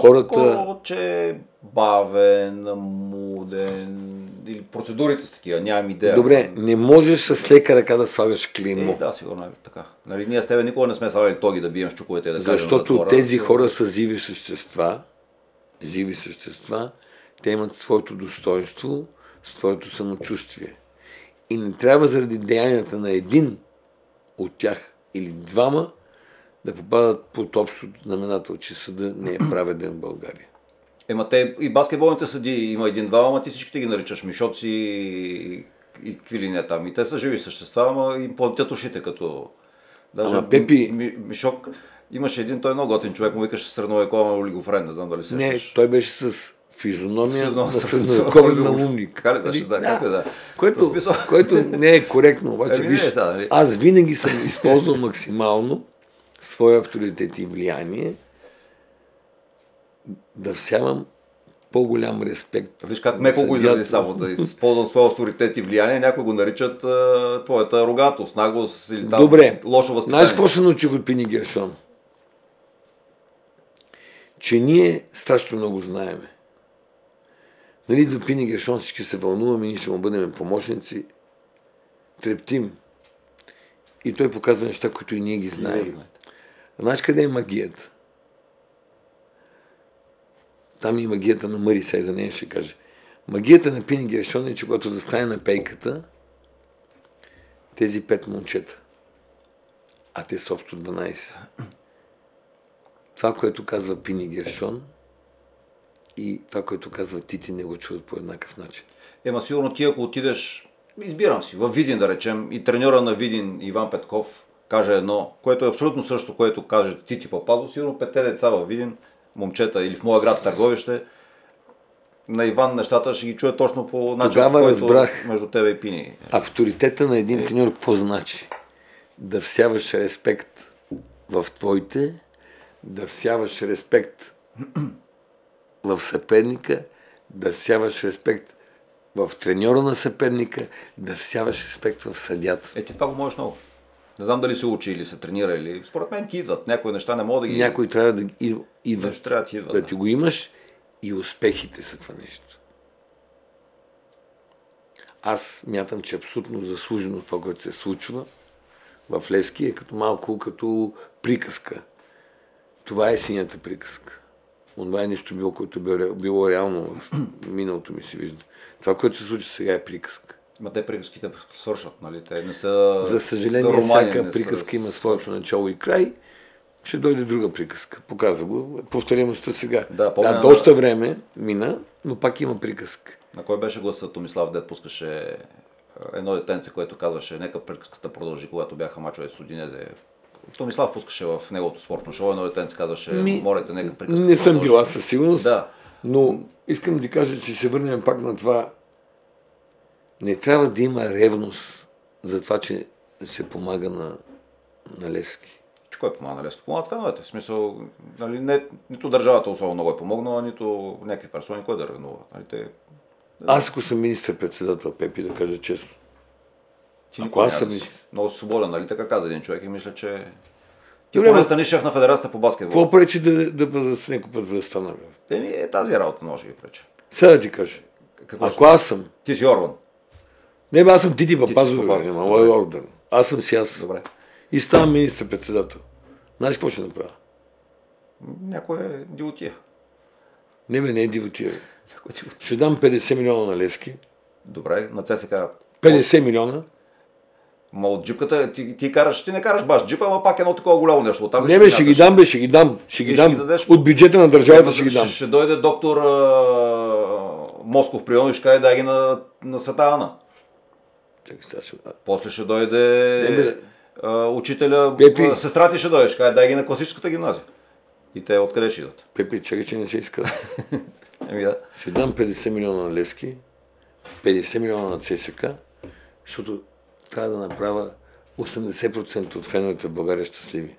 Хората... Че е бавен, муден, или процедурите са такива, нямам идея. Добре, не можеш с лека ръка да слагаш клеймо. Е, да, сигурно е така. Нали, ние с тебе никога не сме слагали тоги да бием с чуковете и да Защото затвора. тези хора са живи същества, живи същества, те имат своето достоинство, своето самочувствие. И не трябва заради деянията на един от тях или двама да попадат под общото знаменател, че съда не е праведен в България. Ема те и баскетболните съди има един-два, ама ти всичките ги наричаш мишоци и, и какви ли не там. И те са живи същества, ама им плантят ушите като... Даже ама Пепи... Ми, Мишок имаше един, той е много готин човек, му викаше средновековен олигофрен, не знам дали се Не, той беше с физиономия на средновековен умник. Така ли беше? Да, да, как е, да. Което, което не е коректно, обаче, е, виж, е, сега, нали? аз винаги съм използвал максимално своя авторитет и влияние да всявам по-голям респект. Виж как меко го изрази само да използвам своя авторитет и влияние, някои го наричат а, твоята арогантност, наглост или там Добре. лошо възпитание. Знаеш какво се научих от Пини Гершон? Че ние страшно много знаеме. Нали, до Пини Гершон всички се вълнуваме, ние ще му бъдем помощници, трептим. И той показва неща, които и ние ги знаем. Знаеш къде е магията? Там и магията на Мари, сега за нея ще каже. Магията на Пини Гершон е, че когато застане на пейката, тези пет момчета, а те са общо 12. Това, което казва Пини Гершон и това, което казва Тити, не го чуват по еднакъв начин. Ема сигурно ти, ако отидеш, избирам си, в Видин да речем, и треньора на Видин Иван Петков каже едно, което е абсолютно също, което каже Тити Папазо, сигурно петте деца в Видин момчета или в моя град Търговище, на Иван нещата ще ги чуя точно по начин, Тогава който разбрах между тебе и Пини. Авторитета на един е... треньор какво значи? Да всяваш респект в твоите, да всяваш респект в съперника, да всяваш респект в треньора на съперника, да всяваш респект в съдята. Е, ти това го можеш много. Не знам дали се учи или се тренира или... Според мен ти идват. Някои неща не могат да ги... Някои трябва да идват. трябва да ти идват. Да ти го имаш и успехите са това нещо. Аз мятам, че абсолютно заслужено това, което се случва в Лески е като малко като приказка. Това е синята приказка. Това е нещо било, което било, било реално в миналото ми се вижда. Това, което се случва сега е приказка. Ма те приказките свършват, нали? Те не са... За съжаление, романи, всяка приказка са... има своето начало и край. Ще дойде друга приказка. Показа го. Повторимостта сега. Да, да доста на... време мина, но пак има приказка. На кой беше гласа Томислав, дед пускаше едно детенце, което казваше, нека приказката продължи, когато бяха мачове с Одинезе. Томислав пускаше в неговото спортно шоу, едно детенце казваше, Ми... молете, нека приказката Не съм била със сигурност, да. но искам да кажа, че ще върнем пак на това не трябва да има ревност за това, че се помага на, на Левски. Че кой помага на Левски? Помагат феновете. В смисъл, нали, не, нито държавата особено много е помогнала, нито някакви персони, кой да ревнува. Нали, те... Аз ако съм министър-председател, Пепи, да кажа честно. Ти ако аз съм... Много свободен, нали така каза един човек и мисля, че ти Добре, стани шеф на федерацията по баскетбол. Какво пречи да, да, да с някой път да стана? Еми, е тази работа може ги пречи. Сега да ти кажа. Какво ако аз съм... Ти си Орбан. Не, бе, аз съм Тити Папазов, орден. Аз съм си аз. Добре. И ставам министър-председател. Знаеш какво ще направя? Някоя дивотия. Не, бе, не е дивотия. Ще дам 50 милиона на Левски. Добре, на ЦСК. 50 милиона. Ма от джипката ти, ти караш, ти не караш баш джипа, ама пак едно такова голямо нещо. Там не, бе, ще ги дам, бе, ще ги дам. Ще ги дам. Дадеш, от бюджета на държавата ще, ги дам. Ще, ще дойде доктор а, Москов прием и ще каже дай ги на, на Света Ана. Чакай, сега ще... После ще дойде не, бе... а, учителя, Пепи... сестра ти ще дойде, ще каже, дай ги на класическата гимназия. И те откъде ще идват? Пепи, чакай, че не се иска. Еми да. Ще дам 50 милиона на Лески, 50 милиона на ЦСК, защото трябва да направя 80% от феновете в България щастливи.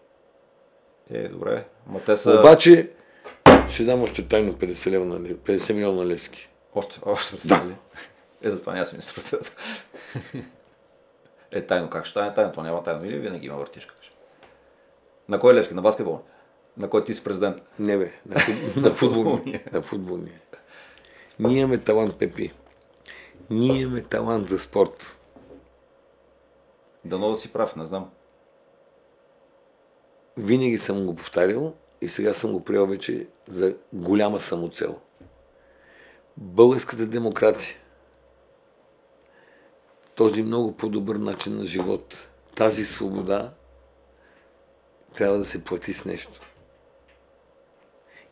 Е, добре. Ма те са... Обаче, ще дам още тайно 50, лева на, 50 милиона на Лески. Още, още да. Ето това няма си председател. е, тайно как ще стане тайно? То няма тайно. Или винаги има въртишка? На кой е Левски? На баскетбол? На кой ти си президент? Не бе, на, футбол, на футболния. на футболния. Ние имаме талант, Пепи. Ние имаме талант за спорт. Дано да си прав, не знам. Винаги съм го повтарял и сега съм го приел вече за голяма самоцел. Българската демокрация този много по-добър начин на живот, тази свобода, трябва да се плати с нещо.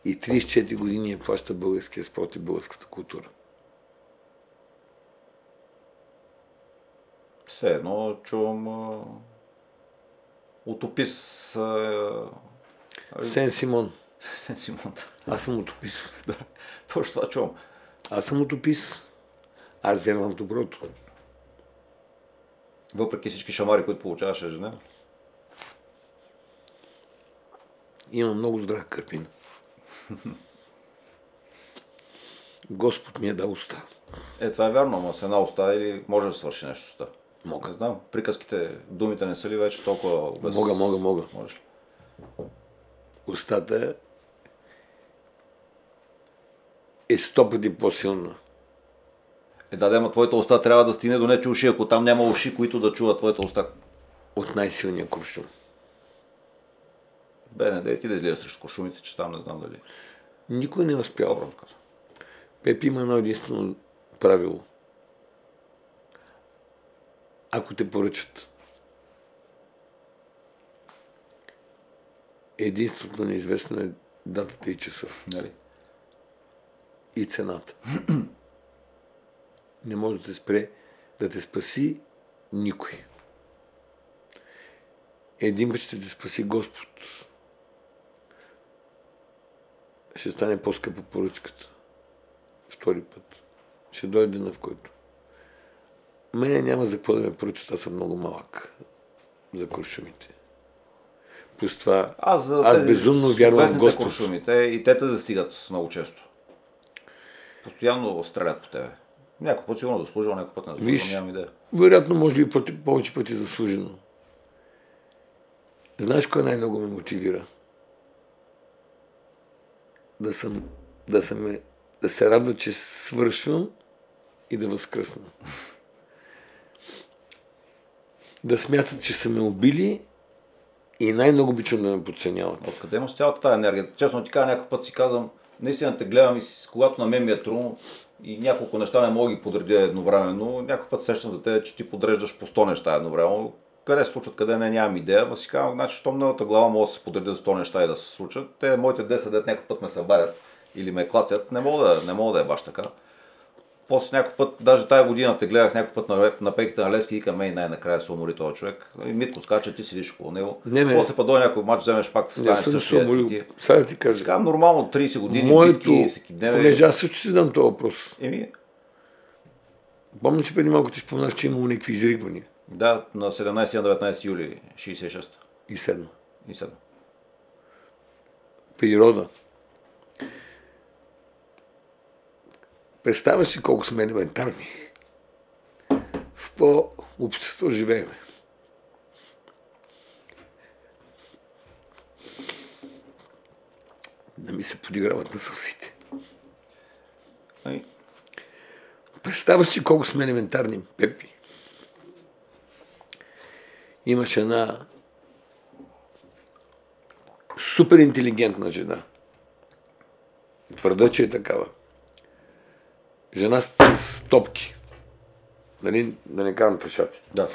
И 34 години я плаща българския спорт и българската култура. Все едно чувам а, утопис. А, Сен Симон. Сен Симон. Аз съм утопис. Да, точно това чувам. Аз съм утопис. Аз вярвам в доброто. Въпреки всички шамари, които получаваше жена. Имам много здрава кърпина. Господ ми е дал уста. Е, това е вярно, ама с една уста или може да свърши нещо с уста. Мога. Не знам, приказките, думите не са ли вече толкова без... Мога, мога, мога. Можеш ли? Устата е сто пъти по-силна. Е, да, да, ама твоята уста трябва да стигне до нече уши, ако там няма уши, които да чуват твоята уста. От най-силния куршум. Бе, не дай ти да излезеш срещу куршумите, че там не знам дали. Никой не е успял. Казвам. Пепи има едно единствено правило. Ако те поръчат, единственото неизвестно е датата и часа. Нали? И цената. Не може да те спре, да те спаси никой. Един път ще те спаси Господ. Ще стане по-скъпа поръчката. Втори път. Ще дойде на в който. Мене няма за какво да ме поръчат, аз съм много малък за куршумите. Плюс това, Аз, за аз безумно вярвам в Господ. куршуми, те, и те те застигат много често. Постоянно стрелят по тебе. Някой път сигурно заслужил, някой път не заслужил, Виж. нямам идея. Вероятно, може би пъти, повече пъти заслужено. Знаеш кой най-много ме мотивира? Да съм, да съм, да се радва, че свършвам и да възкръсна. Да смятат, че са ме убили и най-много обичам да ме подценяват. Откъде имаш цялата тази енергия? Честно ти кажа, някой път си казвам, наистина те гледам и когато на мен ми е трудно и няколко неща не мога ги подредя едновременно, някой път сещам за теб, че ти подреждаш по 100 неща едновременно. Къде се случват, къде не, нямам идея, но си казвам, значи, щом новата глава може да се подредят 100 неща и да се случат, те моите 10 дет някой път ме събарят или ме клатят, не мога да, не мога да е баш така. После някой път, даже тая година те гледах някой път на, на пейките на Левски и към мен най-накрая се умори този човек. И Митко скача, ти седиш около него. Не, бе. После път дойде някой матч, вземеш пак, Не стане съм се уморил. ти- Сега ти кажа. Така нормално, 30 години, Моето, битки, всеки дневе. понеже аз също си дам този въпрос. Еми, Помня, че преди малко ти споменах, че имало някакви изригвания. да, на 17 и на 19 юли 66 И седна. и 7. природа. Представяш си колко сме елементарни. В какво общество живеем. Да ми се подиграват на сълзите. Представяш си колко сме елементарни, Пепи. Имаш една супер интелигентна жена. Твърда, че е такава. Жена с, с топки. Нали, да не казвам пешати. да.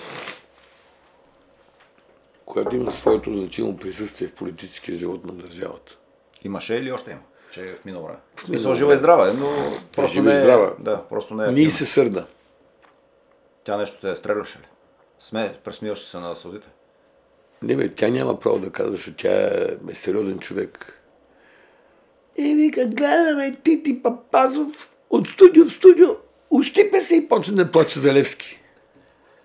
Която има своето значимо присъствие в политическия живот на държавата. Имаше или още има? Че е в минало време. В минало жива и здрава, е, но просто жива не е, здрава. Да, просто не е. Ние се сърда. Тя нещо те стреляше ли? Сме, пресмиваш се на сълзите. Не бе, тя няма право да казва, защото тя е сериозен човек. И вика, гледаме Тити Папазов от студио в студио, ущипе се и почне да плаче за Левски.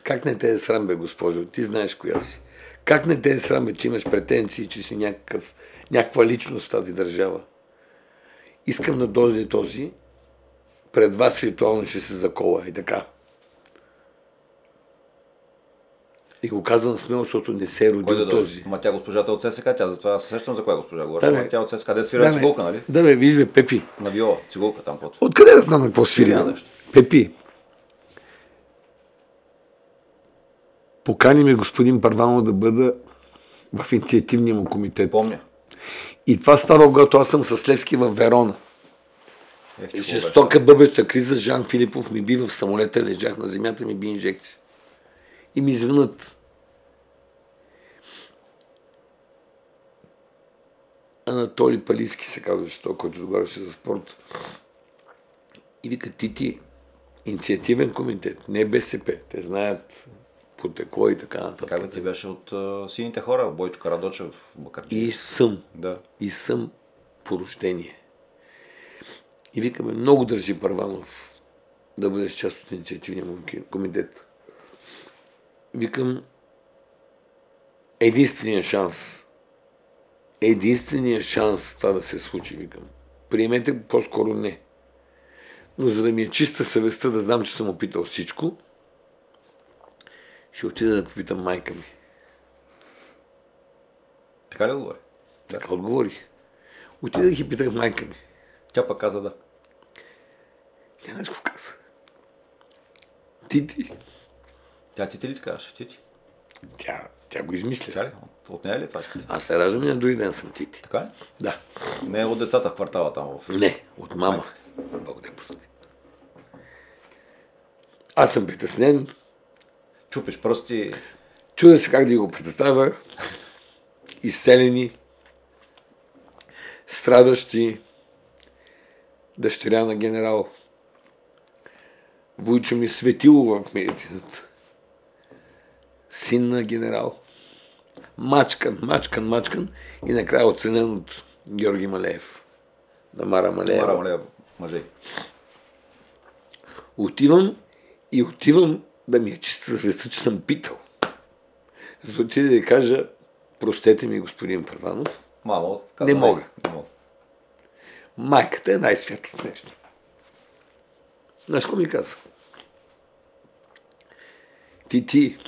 Как не те е срам, бе, госпожо? Ти знаеш коя си. Как не те е срам, бе, че имаш претенции, че си някакъв, някаква личност в тази държава? Искам да дойде този, пред вас ритуално ще се закола и така. И го казвам смело, защото не се е родил Кой да този. Ма тя госпожата е от ССК, тя затова се сещам за коя госпожа говориш. Да, Да, тя е от ССК, де свира бе, цигулка, нали? Да, бе, виж, бе, Пепи. На виола, цигулка там под. Откъде да знам какво свири? Пепи. Покани ме господин Парванов да бъда в инициативния му комитет. Помня. И това става, когато аз съм с Левски в Верона. Ех, Жестока бъбеща криза, Жан Филипов ми би в самолета, лежах на земята, ми би инжекция. И ми звънат. Анатолий Палиски се казваше, той, който договаряше за спорт. И вика, ти ти, инициативен комитет, не БСП. Те знаят потекло и така нататък. Как ти беше от uh, сините хора, Бойчо Карадочев, Бакарджи? И съм. Да. И съм по рождение. И викаме, много държи Първанов да бъдеш част от инициативния комитет. Викам, единствения шанс, единствения шанс това да се случи, викам. Приемете по-скоро не. Но за да ми е чиста съвестта да знам, че съм опитал всичко, ще отида да попитам майка ми. Така ли отговори? Така отговорих. Отидах и питах майка ми. Тя пък каза да. Тя какво каза? Тити. Тя ти ти ли ти казваш? Ти ти. Тя, тя го измисля. Тя ли? От, от нея ли е това? Аз се раждам и на други ден съм Тити. Така ли? Да. Не е от децата в квартала там в... Не, от мама. Бог да прости. Аз съм притеснен. Чупиш пръсти. Чудя се как да го представя. Изселени, страдащи, дъщеря на генерал. Войчо ми светило в медицината. Син на генерал. Мачкан, мачкан, мачкан и накрая оценен от Георги Малеев. На Мара Малеева. Мара мъже. Отивам и отивам да ми е чиста съвестта, че съм питал. За да отида да кажа, простете ми, господин Първанов, Мамо, Не мога. Не мога. майката е най-святото нещо. Знаеш какво ми каза? Ти, ти.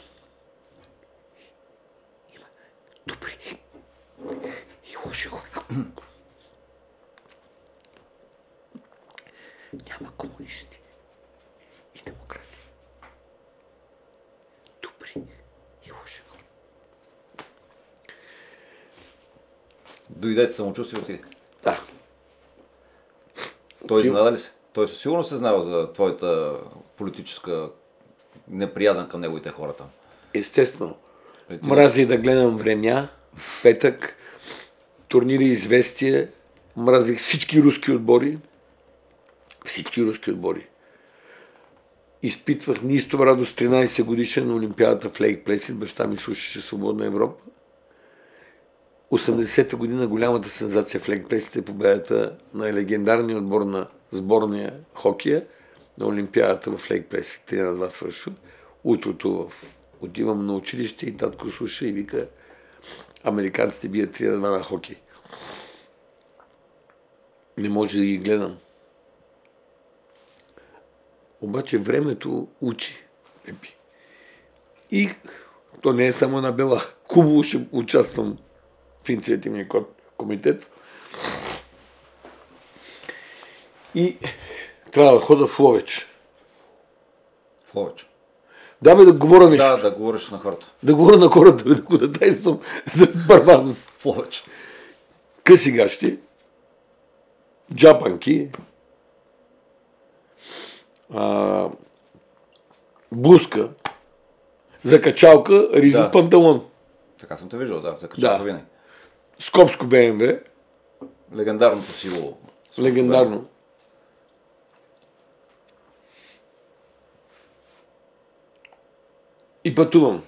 Има добри и лоши хора. Няма комунисти и демократи. Добри и лоши хора. Дойдете самочувствие отиде. Да. Той изненада ли се? Той със сигурност се знава за твоята политическа неприязан към неговите хора там. Естествено. Мрази да гледам время, петък, турнири известия, мразих всички руски отбори. Всички руски отбори. Изпитвах неистова радост 13 годишен на Олимпиадата в Лейк Плесит. Баща ми слушаше Свободна Европа. 80-та година голямата сензация в Лейк Плесит е победата на легендарния отбор на сборния хокея на Олимпиадата в Лейк Плесит. 3 на 2 свършва. Утрото в... отивам на училище и татко слуша и вика американците бият 3 на 2 на хокей. Не може да ги гледам. Обаче времето учи. Епи. И то не е само на Бела. Хубаво ще участвам в инициативния комитет. И трябва да хода в Ловеч. В Ловеч. Да бе да говоря нещо. Да, Да, говориш на хората. да говоря на хората, бе, да го датайствам за Барбанов. В Ловеч. къси гащи, джапанки, а, блузка, закачалка, риза Да. с панталон, Така съм те виждал, да, за качалка Да. винаги. скопско БМВ, Легендарното сило. легендарно. И пътувам.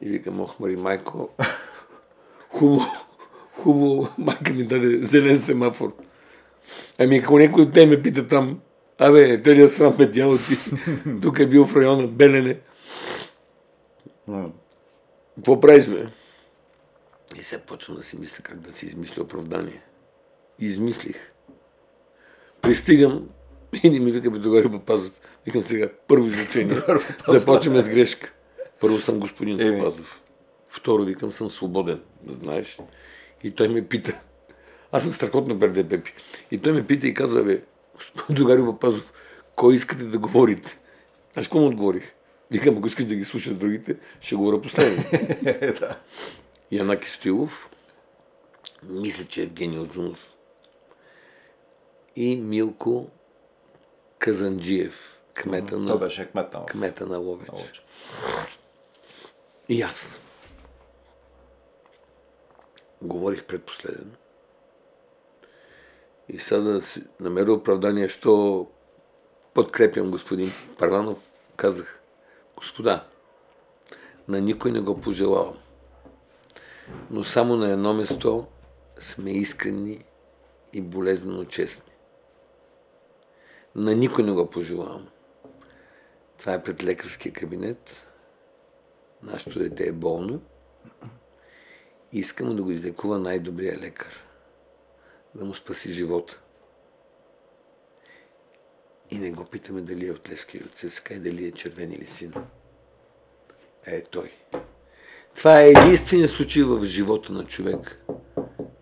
И викам, ох, Мари Майко, хубаво, хубаво, майка ми даде зелен семафор. Ами ако някой от те ме пита там, абе, те ли е срам бе, дядо ти, тук е бил в района Белене. Какво правиш, бе? И сега почвам да си мисля как да си измисля оправдание. Измислих. Пристигам и не ми вика, бе, тогава Папазов. Викам сега, първо изречение. Започваме с грешка. Първо съм господин Еми. Папазов. Второ, викам, съм свободен, знаеш. И той ме пита. Аз съм страхотно берде Пепи. И той ме пита и казва, бе, господин Догари Папазов, кой искате да говорите? Аз какво му отговорих? Викам, ако искаш да ги слушат другите, ще говоря последно. да. Янаки Стоилов, мисля, че Евгений Озунов и Милко Казанджиев, кмета Той на, беше кмет там. в кмета на Ловеч. Ловеч. И аз. Говорих предпоследен. И сега да си намеря оправдание, що подкрепям господин Парланов, казах, господа, на никой не го пожелавам. Но само на едно место сме искрени и болезнено честни. На никой не го пожелавам. Това е пред лекарския кабинет. Нашето дете е болно. Искам да го излекува най-добрия лекар. Да му спаси живота. И не го питаме дали е от Левски или от ЦСКА и дали е червен или син. Е, той. Това е единственият случай в живота на човек,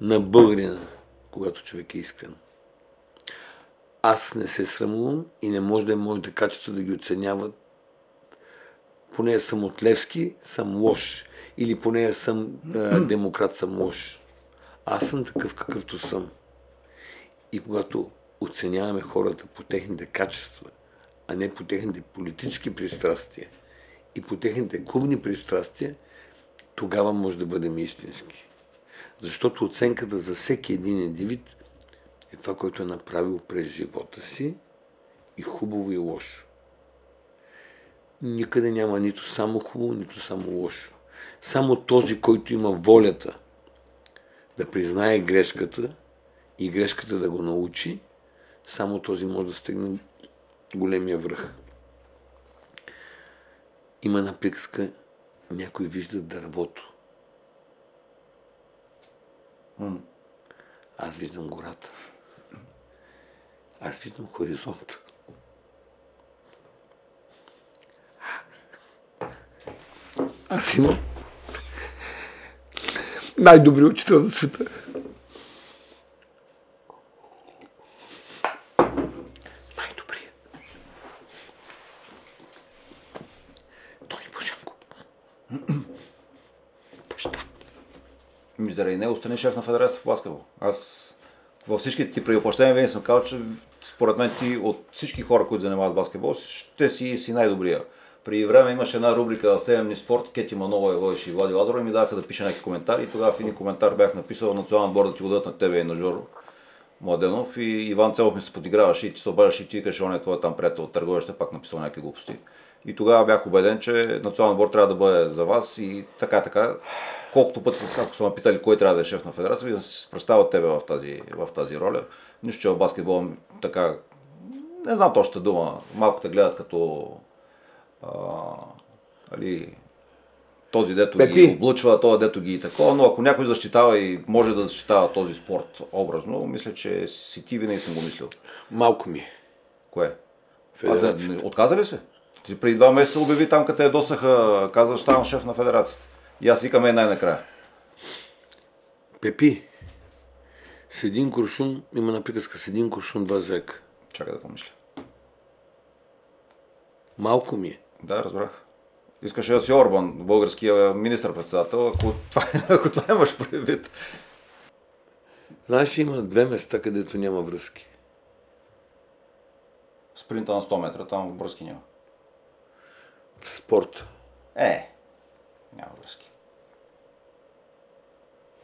на българина, когато човек е искрен. Аз не се срамувам и не може да е моите качества да ги оценяват. Поне съм от Левски, съм лош. Или поне съм е, демократ, съм лош. Аз съм такъв какъвто съм. И когато оценяваме хората по техните качества, а не по техните политически пристрастия и по техните клубни пристрастия, тогава може да бъдем истински. Защото оценката за всеки един индивид е това, което е направил през живота си и хубаво и лошо. Никъде няма нито само хубаво, нито само лошо. Само този, който има волята да признае грешката и грешката да го научи, само този може да стигне големия връх. Има една приказка, някой вижда дървото. Аз виждам гората. Аз виждам хоризонт. Аз имам най-добри учител на света. Най-добрия. Тони Боженко. Баща. Заради него стане шеф на Федерацията по баскетбол. Аз във всичките ти преопощения винаги съм казал, че според мен ти от всички хора, които занимават баскетбол, ще си, си най-добрия. При време имаше една рубрика в 7 спорт, Кети Манова е водеше и Влади Лазаров и ми даваха да пиша някакви коментари. И тогава в един коментар бях написал национален борд да ти го дадат на тебе и на Жоро Младенов. И Иван Целов ми се подиграваше и ти се обаждаше и ти викаш, он е твой там приятел от търговище, пак написал някакви глупости. И тогава бях убеден, че национален борд трябва да бъде за вас и така, така. Колкото пъти, ако са ме питали кой трябва да е шеф на федерация, да се представя тебе в тази, в тази роля. Нищо, че в баскетбол така, не знам точно дума, малко те гледат като а, али, този дето Пепи. ги облъчва, този дето ги и такова, но ако някой защитава и може да защитава този спорт образно, мисля, че си ти винаги съм го мислил. Малко ми е. Кое? А, Федерацията. да, не- отказа ли се? Ти преди два месеца обяви там, къде досаха, каза, ставам шеф на федерацията. И аз викам е най-накрая. Пепи. С един куршум, има на приказка с един куршум, два зека. Чакай да помисля. Малко ми е. Да, разбрах. Искаше да си Орбан, българския министр-председател, ако това, ако това имаш предвид. Знаеш, има две места, където няма връзки. Спринта на 100 метра, там връзки няма. В спорта. Е, няма връзки.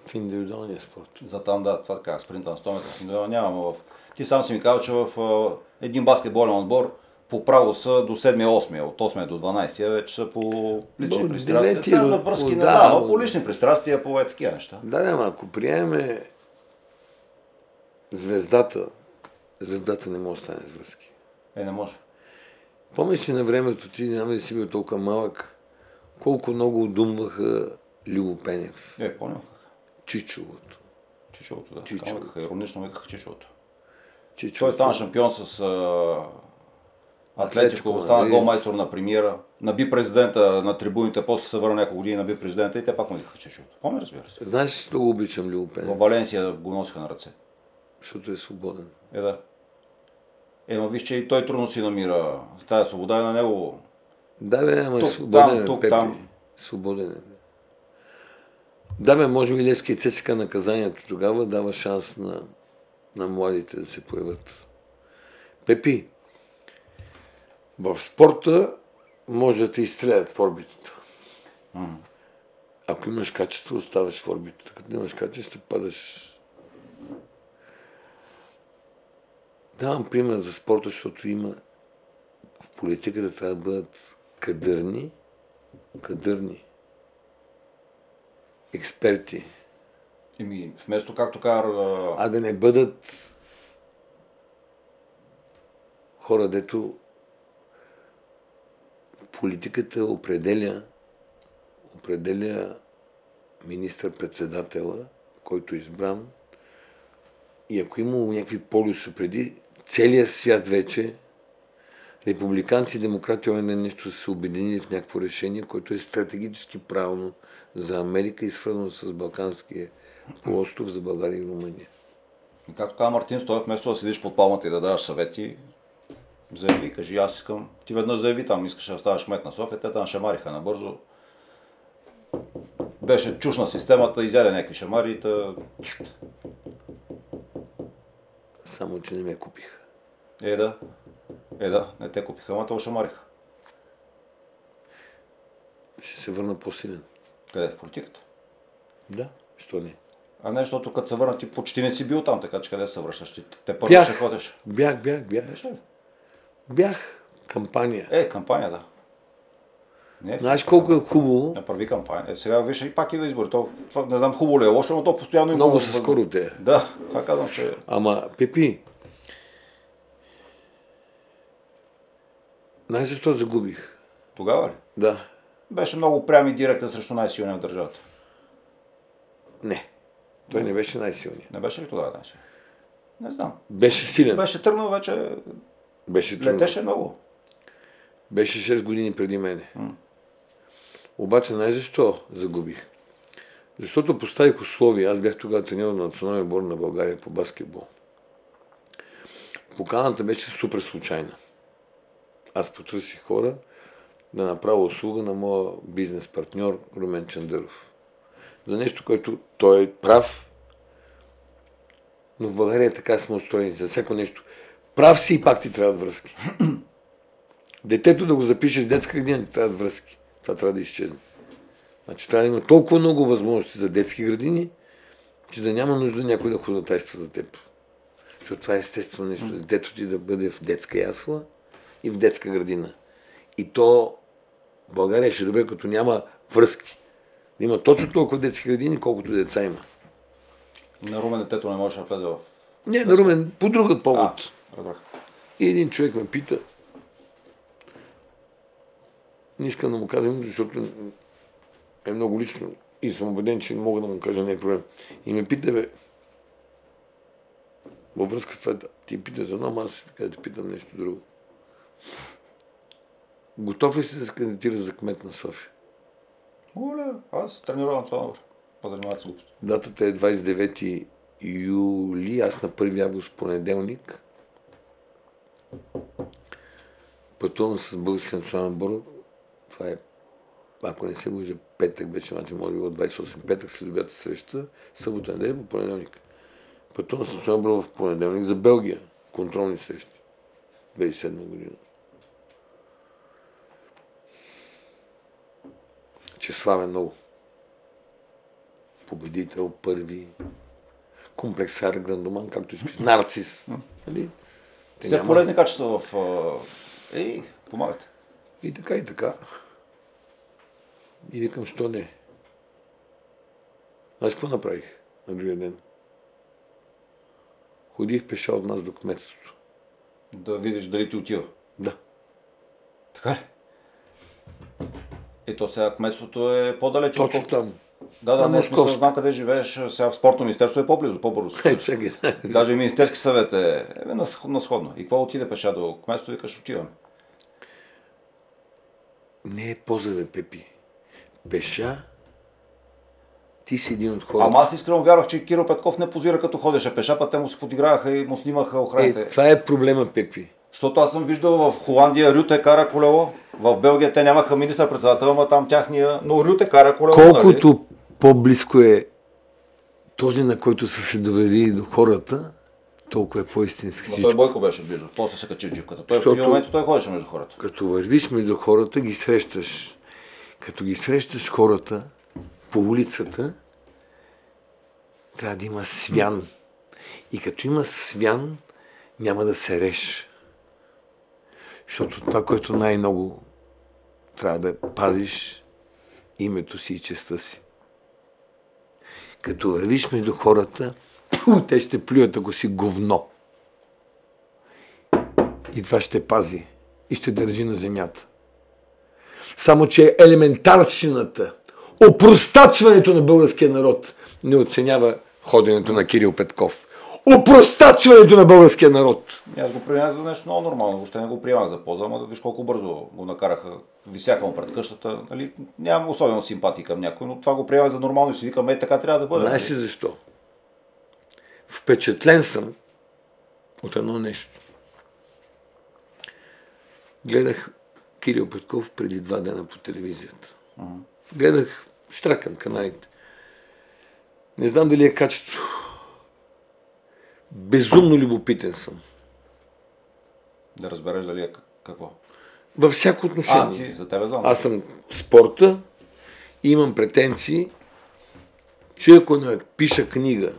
В индивидуалния спорт. За там, да, това така, спринта на 100 метра, в индивидуален няма, в... Ти сам си ми казал, че в а, един баскетболен отбор по право са до 7-8, от 8 до 12 вече са по лични До пристрастия. девети, Сега за връзки да, да, но по лични пристрастия, по е такива неща. Да, да, ако приеме звездата, звездата не може да стане с връзки. Е, не може. Помниш ли на времето ти, няма ли си бил толкова малък, колко много удумваха Любо Пенев, Е, помня как. Чичовото. Чичовото, да. Чичовото. Викаха, иронично викаха Чичовото. Той Чичовото. стана шампион с а, Атлетико Атлетико, стана голмайстор на премиера, наби президента на трибуните, после се върна няколко години, наби президента и те пак му викаха Чичовото. Помня, разбира се. Знаеш, много обичам Любо В Валенсия го носиха на ръце. защото е свободен. Е, да. Е, ма виж, че и той трудно си намира тази свобода и на него. Да, бе, ама Тук, свободен там, е, тук, Пепи. там. Свободен е. Да, бе, може би Лески и ЦСК наказанието тогава дава шанс на, на младите да се появят. Пепи, в спорта може да те изстрелят в орбитата. Ако имаш качество, оставаш в орбитата. Като нямаш качество, падаш. Давам пример за спорта, защото има в политиката трябва да бъдат кадърни, кадърни експерти. Еми, вместо както кара... А да не бъдат хора, дето политиката определя, определя министър-председателя, който е избран. И ако е имало някакви полюси преди, целият свят вече, републиканци и демократи не нещо са се обединили в някакво решение, което е стратегически правилно за Америка и свързано с Балканския полуостров за България и Румъния. Както каза Мартин Стоев, вместо да седиш под палмата и да даваш съвети, заяви, кажи, аз искам, ти веднъж заяви там, искаш да ставаш кмет на София, те там шамариха набързо. Беше чушна системата, изяде някакви шамари и та... Само, че не ме купиха. Е, да. Е, да, не те купиха, ама те ошамариха. Ще се върна по-силен. Къде? В политиката? Да, що не? А не, защото като се върна, ти почти не си бил там, така че къде се връщаш? Ти, те първо Бях. ще ходиш. Бях, бях, бях. Беше ли? Бях кампания. Е, кампания, да. Не, Знаеш колко е хубаво, Направи кампания. Сега виж и пак и да избори. То, това, не знам хубаво ли е лошо, но то постоянно има... много са скоро те. Да, това казвам, че... Ама, Пепи, знаеш защо загубих? Тогава ли? Да. Беше много прям и директен срещу най-силния в държавата. Не. Той не беше най-силният. Не беше ли тогава, значи? Не знам. Беше силен. Беше тръгнал вече, Беше трудно. летеше много. Беше 6 години преди мене. Обаче, знаеш защо загубих? Защото поставих условия. Аз бях тогава тренирал на националния отбор на България по баскетбол. Поканата беше супер случайна. Аз потърсих хора да направя услуга на моя бизнес партньор Румен Чандъров. За нещо, което той е прав, но в България така сме устроени. За всяко нещо. Прав си и пак ти трябват връзки. Детето да го запишеш в детска градина, ти трябват връзки. Това трябва да изчезне. Значи трябва да има толкова много възможности за детски градини, че да няма нужда някой да ходатайства за теб. Защото това е естествено нещо. Детето ти да бъде в детска ясла и в детска градина. И то в България ще е добре, като няма връзки. Да има точно толкова детски градини, колкото деца има. На Румен детето не можеше да влезе в... Не, на Румен, по друг повод. А. И един човек ме пита, не искам да му казвам, защото е много лично и съм убеден, че не мога да му кажа не е проблем. И ме пита, бе, във връзка с това, ти пита за едно, аз да те питам нещо друго. Готов ли си да се кандидатира за кмет на София? Оле, аз тренирам това добре. Позанимават с глупост. Датата е 29 юли, аз на 1 август понеделник. Пътувам с българския национален отбор. Това е, ако не се лъжа, петък беше, значи може би от 28 петък след обята среща, събота неделя по понеделник. Пътувам с отбор в понеделник за Белгия. Контролни срещи. 2007 година. Че славен много победител, първи, комплексар, грандоман, както искаш, нарцис. Нали? Все няма- полезни качества в... Ей, помагате. И така, и така. И викам, що не? Знаеш какво направих на другия ден? Ходих пеша от нас до кметството. Да видиш дали ти отива. Да. Така ли? И то сега кметството е по-далече. Точно отколкото- там. Да, да, не смисъл, знам къде живееш. Сега в спортно министерство е по-близо, по-бързо. Е. Даже и Министерски съвет е, е на, на сходно. И какво отиде пеша до кметството и викаш, отиваме. Не е позаве, Пепи. Пеша, ти си един от хората. Ама аз искрено вярвах, че Киро Петков не позира като ходеше пеша, па те му се подиграваха и му снимаха охраните. Е, това е проблема, Пепи. Защото аз съм виждал в Холандия Рюте кара колело, в Белгия те нямаха министър-председател, ама там тяхния, но Рюте кара колело. нали? Колкото по-близко е този, на който са се довели до хората, толкова е по-истински Но всичко. той Бойко беше близо, после се качи в джипката. Той в Защото- един момент той ходеше между хората. Като вървиш между хората, ги срещаш. Като ги срещаш хората по улицата, трябва да има свян. И като има свян, няма да се реш. Защото това, което най-много трябва да пазиш, името си и честа си. Като вървиш между хората, те ще плюят, ако си говно. И това ще пази и ще държи на земята. Само, че елементарщината, опростачването на българския народ не оценява ходенето на Кирил Петков. Опростачването на българския народ. Аз го приемах за нещо много нормално, въобще не го приемах за полза, ама да виж колко бързо го накараха. Висяха му пред къщата. Нали? Нямам особено симпатии към някой, но това го приемах за нормално и си викам, е така трябва да бъде. Знаеш ли защо? Впечатлен съм от едно нещо. Гледах Кирил Петков преди два дена по телевизията. Uh-huh. Гледах, штракам каналите. Не знам дали е качество. Безумно любопитен съм. Да разбереш дали е какво? Във всяко отношение. А, ти, за тебе знам. Аз съм спорта и имам претенции, че ако напиша книга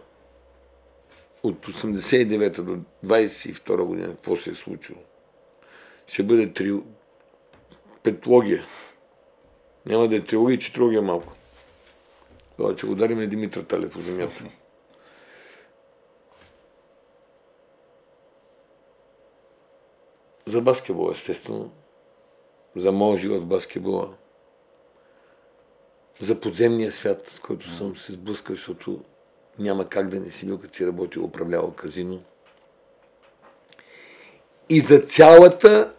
от 89-та до 22 година, какво се е случило, ще бъде три... петлогия. Няма да е трилогия, четирология малко. Това, че ударим на Димитър Талев в земята. За баскетбол, естествено. За моят живот в баскетбола. За подземния свят, с който съм се сблъскал, защото няма как да не си бил, като си работил, управлявал казино. И за цялата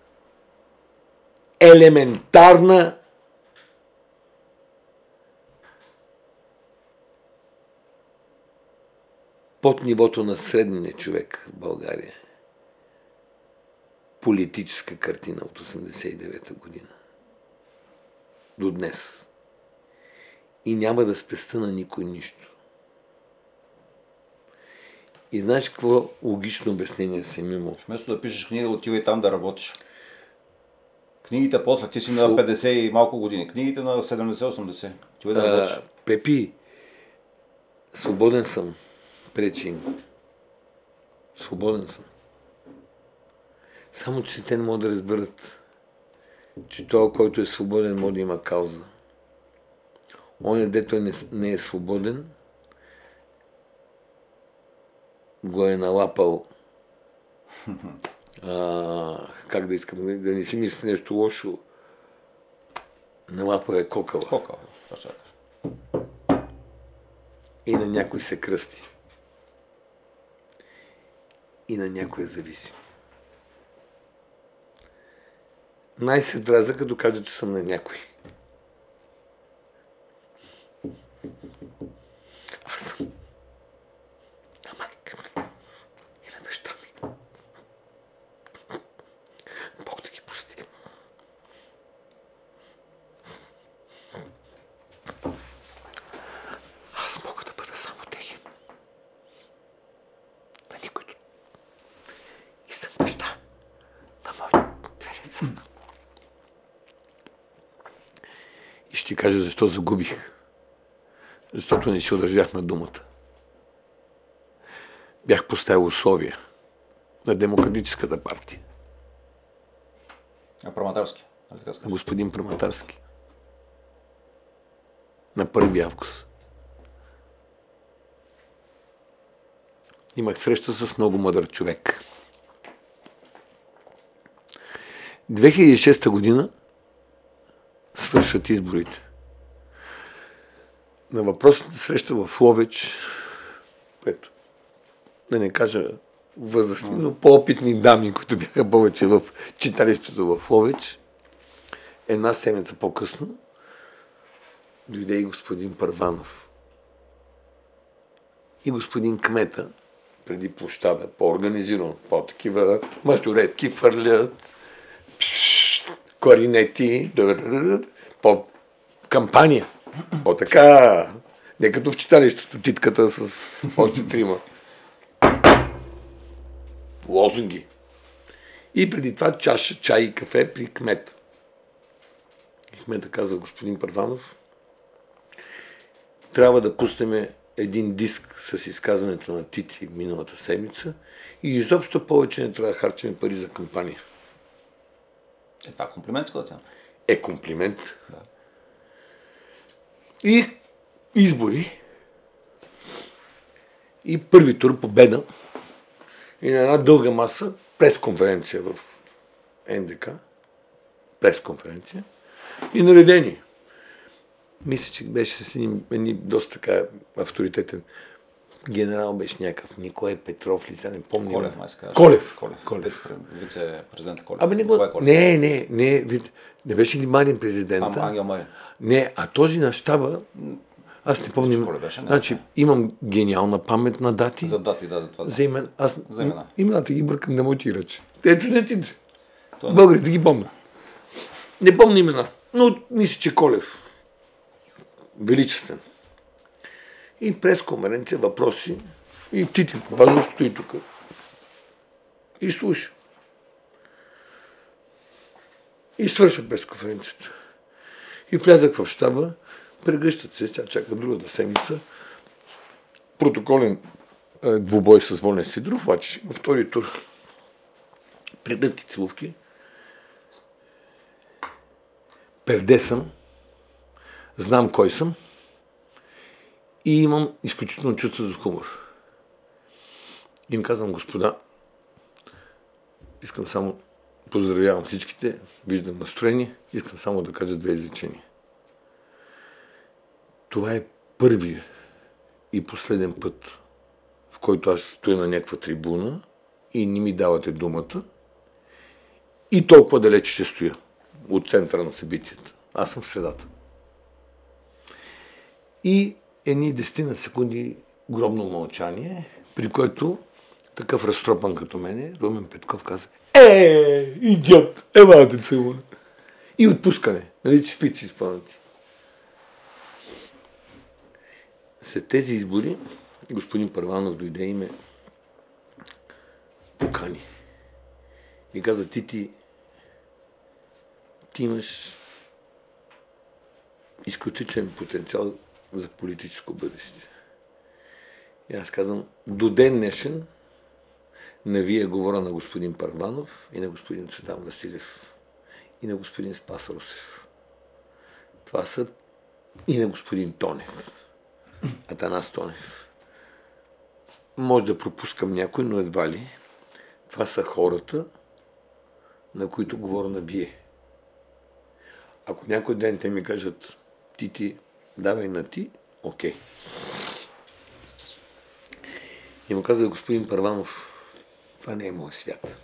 елементарна под нивото на средния човек в България. Политическа картина от 89-та година. До днес. И няма да спеста на никой нищо. И знаеш какво логично обяснение съм имал? Вместо да пишеш книга, отивай там да работиш. Книгите после, ти си Слу... на 50 и малко години. Книгите на 70-80. Отивай да. Пепи, свободен съм пречи им. Свободен съм. Само, че те не могат да разберат, че той, който е свободен, може да има кауза. Оня, дето не, не е свободен, го е налапал а, как да искам, да не си мисли нещо лошо, налапал е кокала. Кокала, И на някой се кръсти и на някоя зависим. Най-се драза, като кажа, че съм на някой. Аз съм на майка ми и на баща ми. Бог да ги прости. Аз мога да бъда само техен. На никой и съм баща на моите две деца. И ще ти кажа защо загубих. Защото не си удържах на думата. Бях поставил условия на Демократическата партия. А Праматарски? Господин Праматарски. На 1 август. Имах среща с много мъдър човек. 2006 година свършват изборите. На въпросната среща в Ловеч, което да не кажа възрастни, но по-опитни дами, които бяха повече в читалището в Ловеч, една седмица по-късно дойде и господин Първанов. И господин Кмета, преди площада, по-организирано, по-такива мажоретки фърлят, кларинети, по По така, не като в читалището, титката с още трима. Лозунги. И преди това чаша чай и кафе при кмет. И кмета каза господин Първанов, трябва да пуснем един диск с изказването на Тити миналата седмица и изобщо повече не трябва да харчим пари за кампания. Е, това е комплимент, тя. Е комплимент. Да. И избори. И първи тур победа. И на една дълга маса пресконференция в НДК. Пресконференция. И наредени. Мисля, че беше с един, доста така авторитетен генерал беше някакъв Николай Петров ли, сега не помня. Колев, май Колев. Колев. Колев. Вице-президент Колев. Абе, не, го... Колев? не, не, не, не беше ли Марин президента? А, Ангел Марин. Не, а този на щаба, аз не помня. Беше, не, значи, имам гениална памет на дати. За дати, да, за това. Да. За имен. Аз за имена. Имената ги бъркам да му ти ръче. Те чудеците. Българите ги помня. Не помня имена, но мисля, че Колев величествен. И пресконференция, въпроси. И Тити Папазов стои тук. И слуша. И свърша пресконференцията. И влязах в щаба, прегръщат се, тя чака другата седмица. Протоколен е, двубой с Волен Сидров, обаче втори тур прегледки целувки. Перде съм, знам кой съм и имам изключително чувство за хумор. Им казвам, господа, искам само, поздравявам всичките, виждам настроение, искам само да кажа две изречения. Това е първия и последен път, в който аз стоя на някаква трибуна и не ми давате думата и толкова далече ще стоя от центъра на събитията. Аз съм в средата и едни десетина секунди гробно мълчание, при което такъв разтропан като мене, Румен Петков каза Е, идиот, ела те целуна. И отпускане, нали, шпици спънати. След тези избори господин Първанов дойде и ме покани. И каза, ти ти, ти имаш изключителен потенциал за политическо бъдеще. И аз казвам, до ден днешен на вие говоря на господин Парванов и на господин Цветан Василев и на господин Спас Русев. Това са и на господин Тонев. Атанас Тонев. Може да пропускам някой, но едва ли. Това са хората, на които говоря на вие. Ако някой ден те ми кажат, ти ти давай на ти, окей. И му каза господин Първанов, това не е мой свят.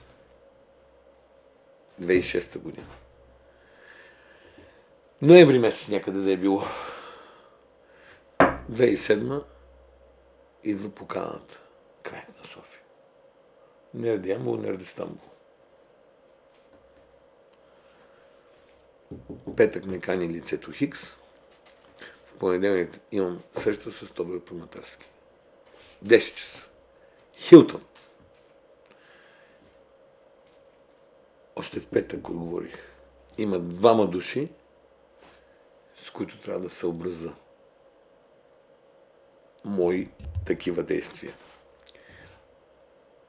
2006 година. Ноември месец някъде да е било. 2007 идва поканата. Кмет на София. Нерде Ямбол, нерде Стамбул. Петък ме кани лицето Хикс понеделник имам среща с Тобой Поматарски. 10 часа. Хилтон. Още в петък отговорих. Има двама души, с които трябва да се образа. Мои такива действия.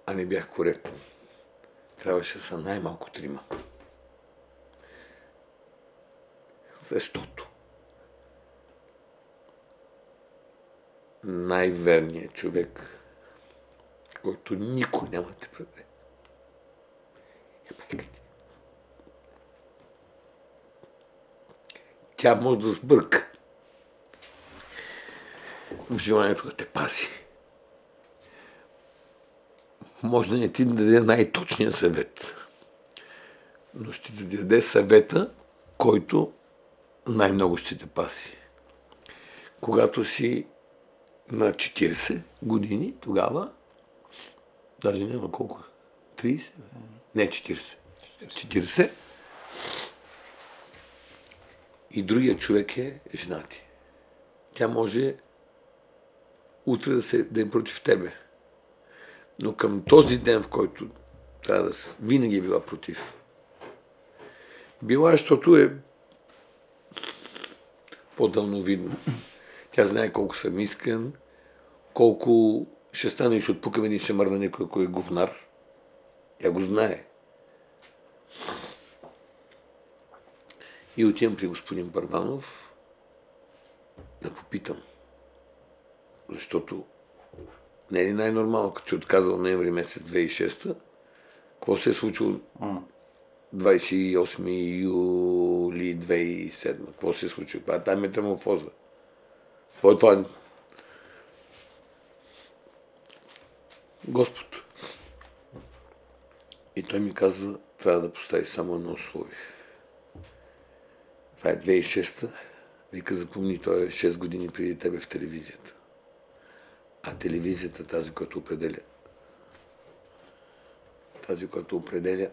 А не бях коректен. Трябваше са най-малко трима. Защото най-верният човек, който никой няма да те предаде. Е майка ти. Тя може да сбърка в желанието да те паси. Може да не ти даде най-точния съвет, но ще ти даде съвета, който най-много ще те паси. Когато си на 40 години тогава, даже няма колко, 30? Не, 40. 40. И другия човек е жена ти. Тя може утре да, се, да е против тебе. Но към този ден, в който трябва да винаги е била против. Била, защото е по-дълновидно. Тя знае колко съм искрен, колко ще стане и ще отпукаме и ще мърна някой, ако е говнар. Я го знае. И отивам при господин Първанов да попитам. Защото не е ли най-нормално, като си отказал ноември месец 2006 какво се е случило 28 юли 2007? Какво се е случило? Това е метаморфоза. Какво е това? Господ. И той ми казва, трябва да постави само едно условие. Това е 2006-та. Вика, запомни, той е 6 години преди тебе в телевизията. А телевизията, тази, която определя, тази, която определя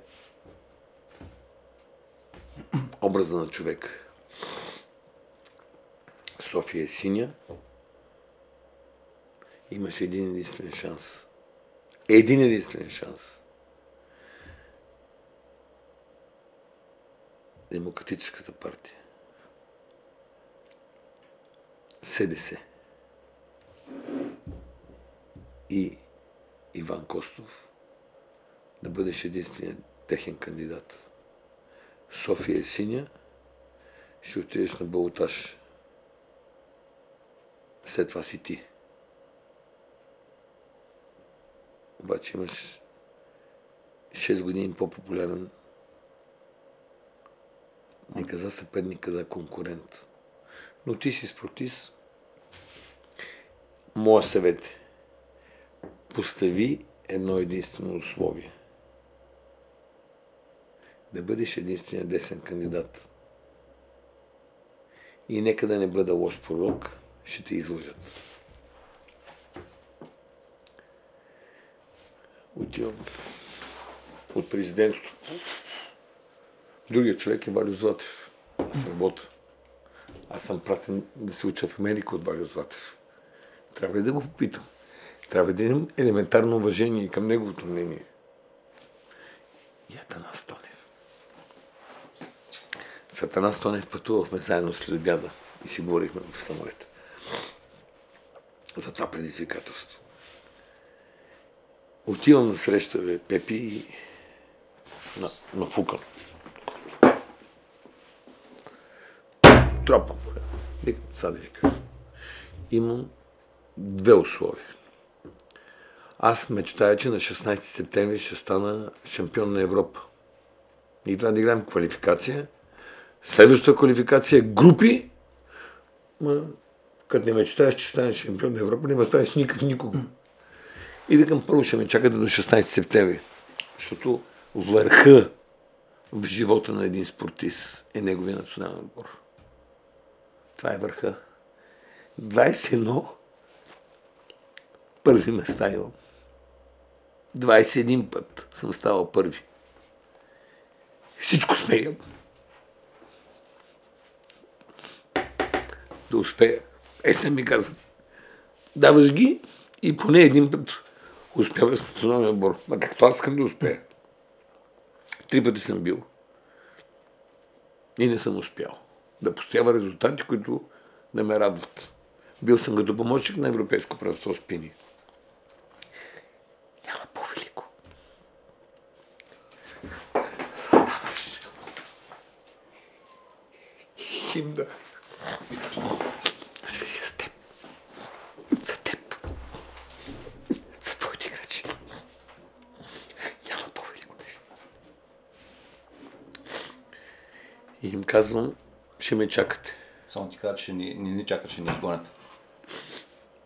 образа на човек. София е синя. Имаше един единствен шанс. Един единствен шанс. Демократическата партия. СДС. И Иван Костов да бъдеш единственият техен кандидат. София е синя, ще отидеш на балотаж. След това си ти. Обаче имаш 6 години по-популярен не каза съперник, каза конкурент. Но ти си спортист. Моя съвет е постави едно единствено условие. Да бъдеш единствения десен кандидат. И нека да не бъда лош пророк, ще те излъжат. Отивам от президентството. Другият човек е Валю Златев. Аз работя. Аз съм пратен да се уча в Америка от Валю Златев. Трябва ли да го попитам? Трябва да имам елементарно уважение към неговото мнение. И Атанас Тонев. С Атанас Тонев пътувахме заедно след обяда и си говорихме в самолета. За това предизвикателство. Отивам на среща, бе, Пепи и на, на Фукън. Тропам. Викам, сега да ви кажа. Имам две условия. Аз мечтая, че на 16 септември ще стана шампион на Европа. И трябва да играем квалификация. Следващата квалификация е групи. Ма, като не мечтаеш, че станеш шампион на Европа, не станеш никакъв никога. И викам, първо ще ме чакате до 16 септември. Защото върха в живота на един спортист е неговия национален отбор. Това е върха. 21 първи места имам. 21 път съм ставал първи. Всичко смея. Да успея. Есен ми казва, даваш ги и поне един път успяваш с националния отбор. Ма както аз искам да успея. Три пъти съм бил. И не съм успял. Да постоява резултати, които да ме радват. Бил съм като помощник на Европейско правство спини. Няма по-велико. Съставаш химна. Свири за теб. За теб. За твоите играчи. Няма по-велико нещо. И им казвам, ще ме чакате. Само ти кажа, че ни, ни, ни чакат, че ни изгонят.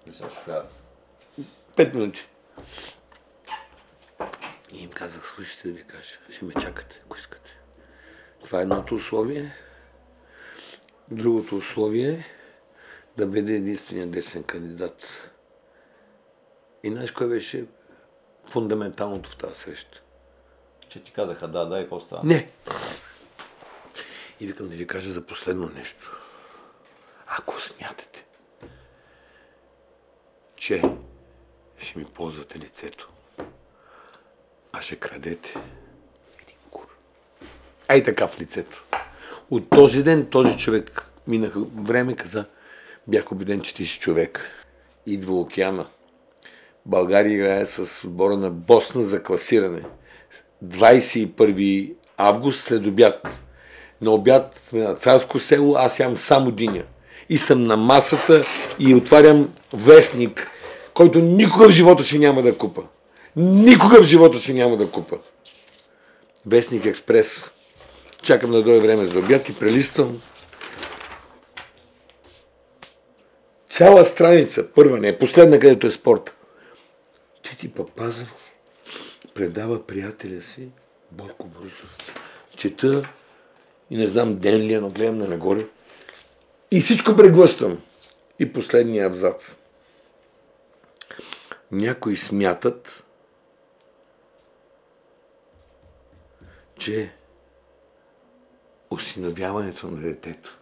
И сега шофьорът. Пет минути. И им казах, слушайте да ви кажа, ще ме чакате, ако искате. Това е едното условие. Другото условие е да бъде единствения десен кандидат. И знаеш кое беше фундаменталното в тази среща? Че ти казаха да, да и какво става? Не. И викам да ви кажа за последно нещо. Ако смятате, че ще ми ползвате лицето, а ще крадете един кур. Ай така в лицето. От този ден този човек минаха време, каза, бях убеден, че ти си човек. Идва океана, България играе с отбора на Босна за класиране. 21 август след обяд. На обяд сме на Царско село, аз ям само диня. И съм на масата и отварям вестник, който никога в живота си няма да купа. Никога в живота си няма да купа. Вестник Експрес. Чакам да дойде време за обяд и прелиствам. Цяла страница, първа не е, последна, където е спорт. Тити Папазов предава приятеля си Бойко Борисов. Чета и не знам ден ли е, но гледам на нагоре. И всичко преглъщам. И последния абзац. Някои смятат, че осиновяването на детето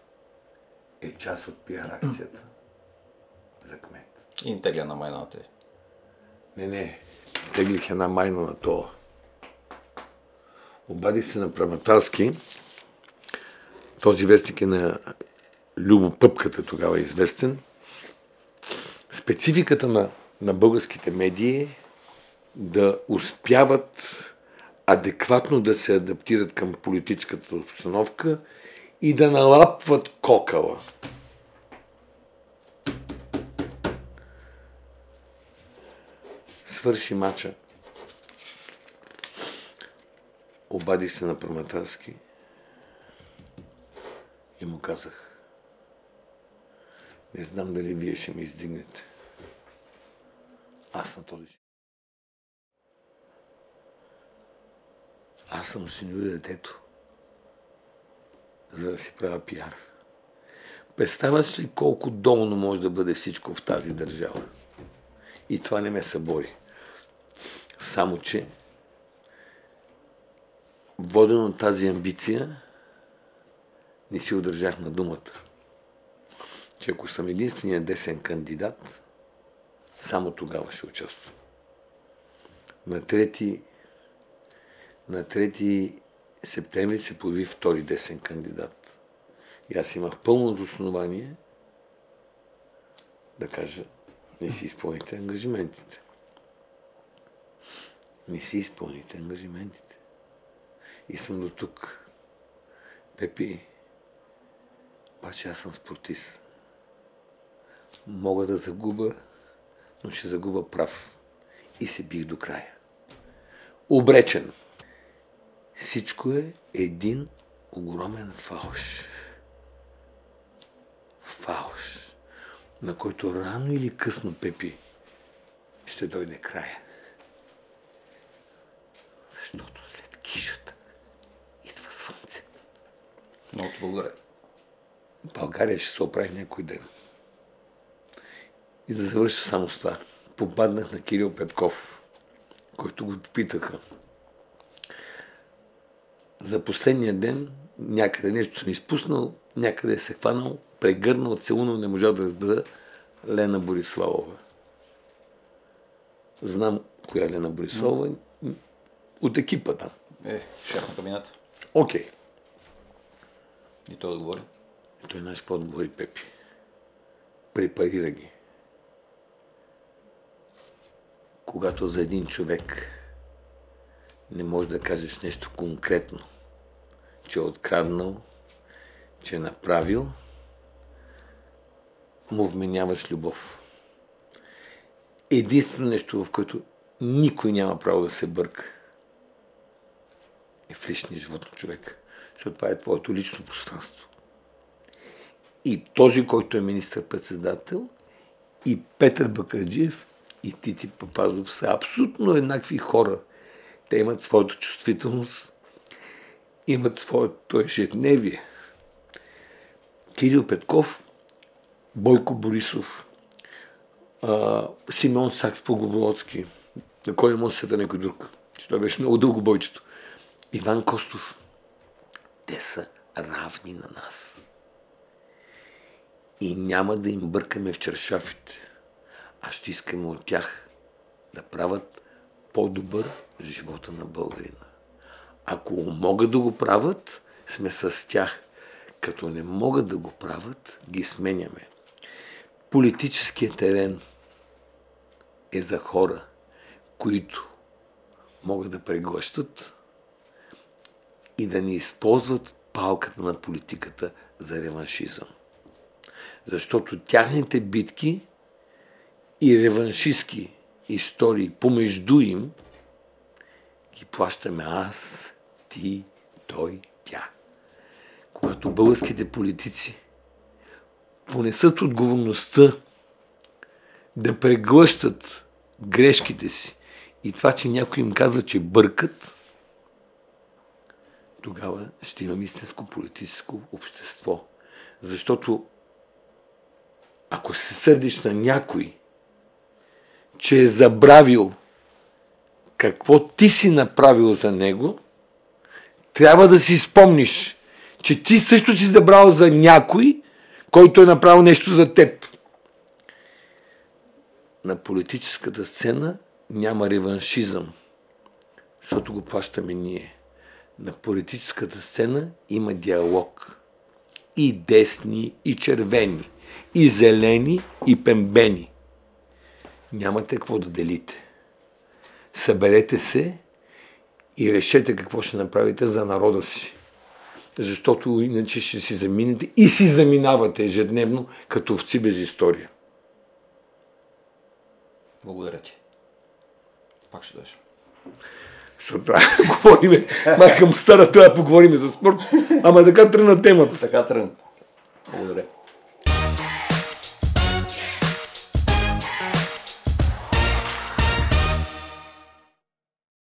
е част от пиар акцията за кмет. Интегля на майната е. Не, не. Теглих една майна на това. Обадих се на Праматарски. Този вестник е на Любо Пъпката, тогава е известен. Спецификата на, на българските медии е да успяват адекватно да се адаптират към политическата обстановка и да налапват кокала. Свърши мача. Обади се на Проматарски и му казах, не знам дали вие ще ми издигнете. Аз на този Аз съм синове детето, за да си правя пиар. Представяш ли колко долно може да бъде всичко в тази държава? И това не ме събори. Само, че воден от тази амбиция, не си удържах на думата. Че ако съм единствения десен кандидат, само тогава ще участвам. На 3, на 3 септември се появи втори десен кандидат. И аз имах пълното основание да кажа, не си изпълните ангажиментите. Не си изпълните ангажиментите. И съм до тук. Пепи, обаче аз съм спортист. Мога да загуба, но ще загуба прав. И се бих до края. Обречен. Всичко е един огромен фалш. Фалш, на който рано или късно, Пепи, ще дойде края. Защото след кишата идва слънце. Много благодаря. България ще се оправи някой ден. И да завърша само с това. Попаднах на Кирил Петков, който го попитаха. За последния ден някъде нещо съм изпуснал, някъде се хванал, прегърнал, целунал, не можа да разбера Лена Бориславова. Знам коя е Лена Бориславова. От екипа там. Е, шеф на кабинета. Окей. Okay. И той отговори. Той знаеш какво отговори Пепи. Препарира ги. Когато за един човек не можеш да кажеш нещо конкретно, че е откраднал, че е направил, му вменяваш любов. Единствено нещо, в което никой няма право да се бърка, е в личния живот на човека. Защото това е твоето лично пространство. И този, който е министър-председател, и Петър Бакаджиев, и Тити Папазов са абсолютно еднакви хора. Те имат своята чувствителност, имат своето ежедневие. Кирил Петков, Бойко Борисов, Симеон Сакс Поговолоцки, на кой не може да се някой друг, че той беше много дълго бойчето. Иван Костов. Те са равни на нас. И няма да им бъркаме в чершафите. А ще искаме от тях да правят по-добър живота на българина. Ако могат да го правят, сме с тях. Като не могат да го правят, ги сменяме. Политическият терен е за хора, които могат да преглъщат и да не използват палката на политиката за реваншизъм. Защото тяхните битки и реваншистски истории помежду им ги плащаме аз, ти, той, тя. Когато българските политици понесат отговорността да преглъщат грешките си и това, че някой им казва, че бъркат, тогава ще имам истинско политическо общество. Защото ако се сърдиш на някой, че е забравил какво ти си направил за него, трябва да си спомниш, че ти също си забрал за някой, който е направил нещо за теб. На политическата сцена няма реваншизъм, защото го плащаме ние. На политическата сцена има диалог. И десни, и червени, и зелени, и пембени. Нямате какво да делите. Съберете се и решете какво ще направите за народа си. Защото иначе ще си заминете и си заминавате ежедневно като овци без история. Благодаря ти. Пак ще дойдеш. Защото говорим, майка му стара, трябва да поговорим за спорт, ама така тръгна темата. Така тръгна. Благодаря.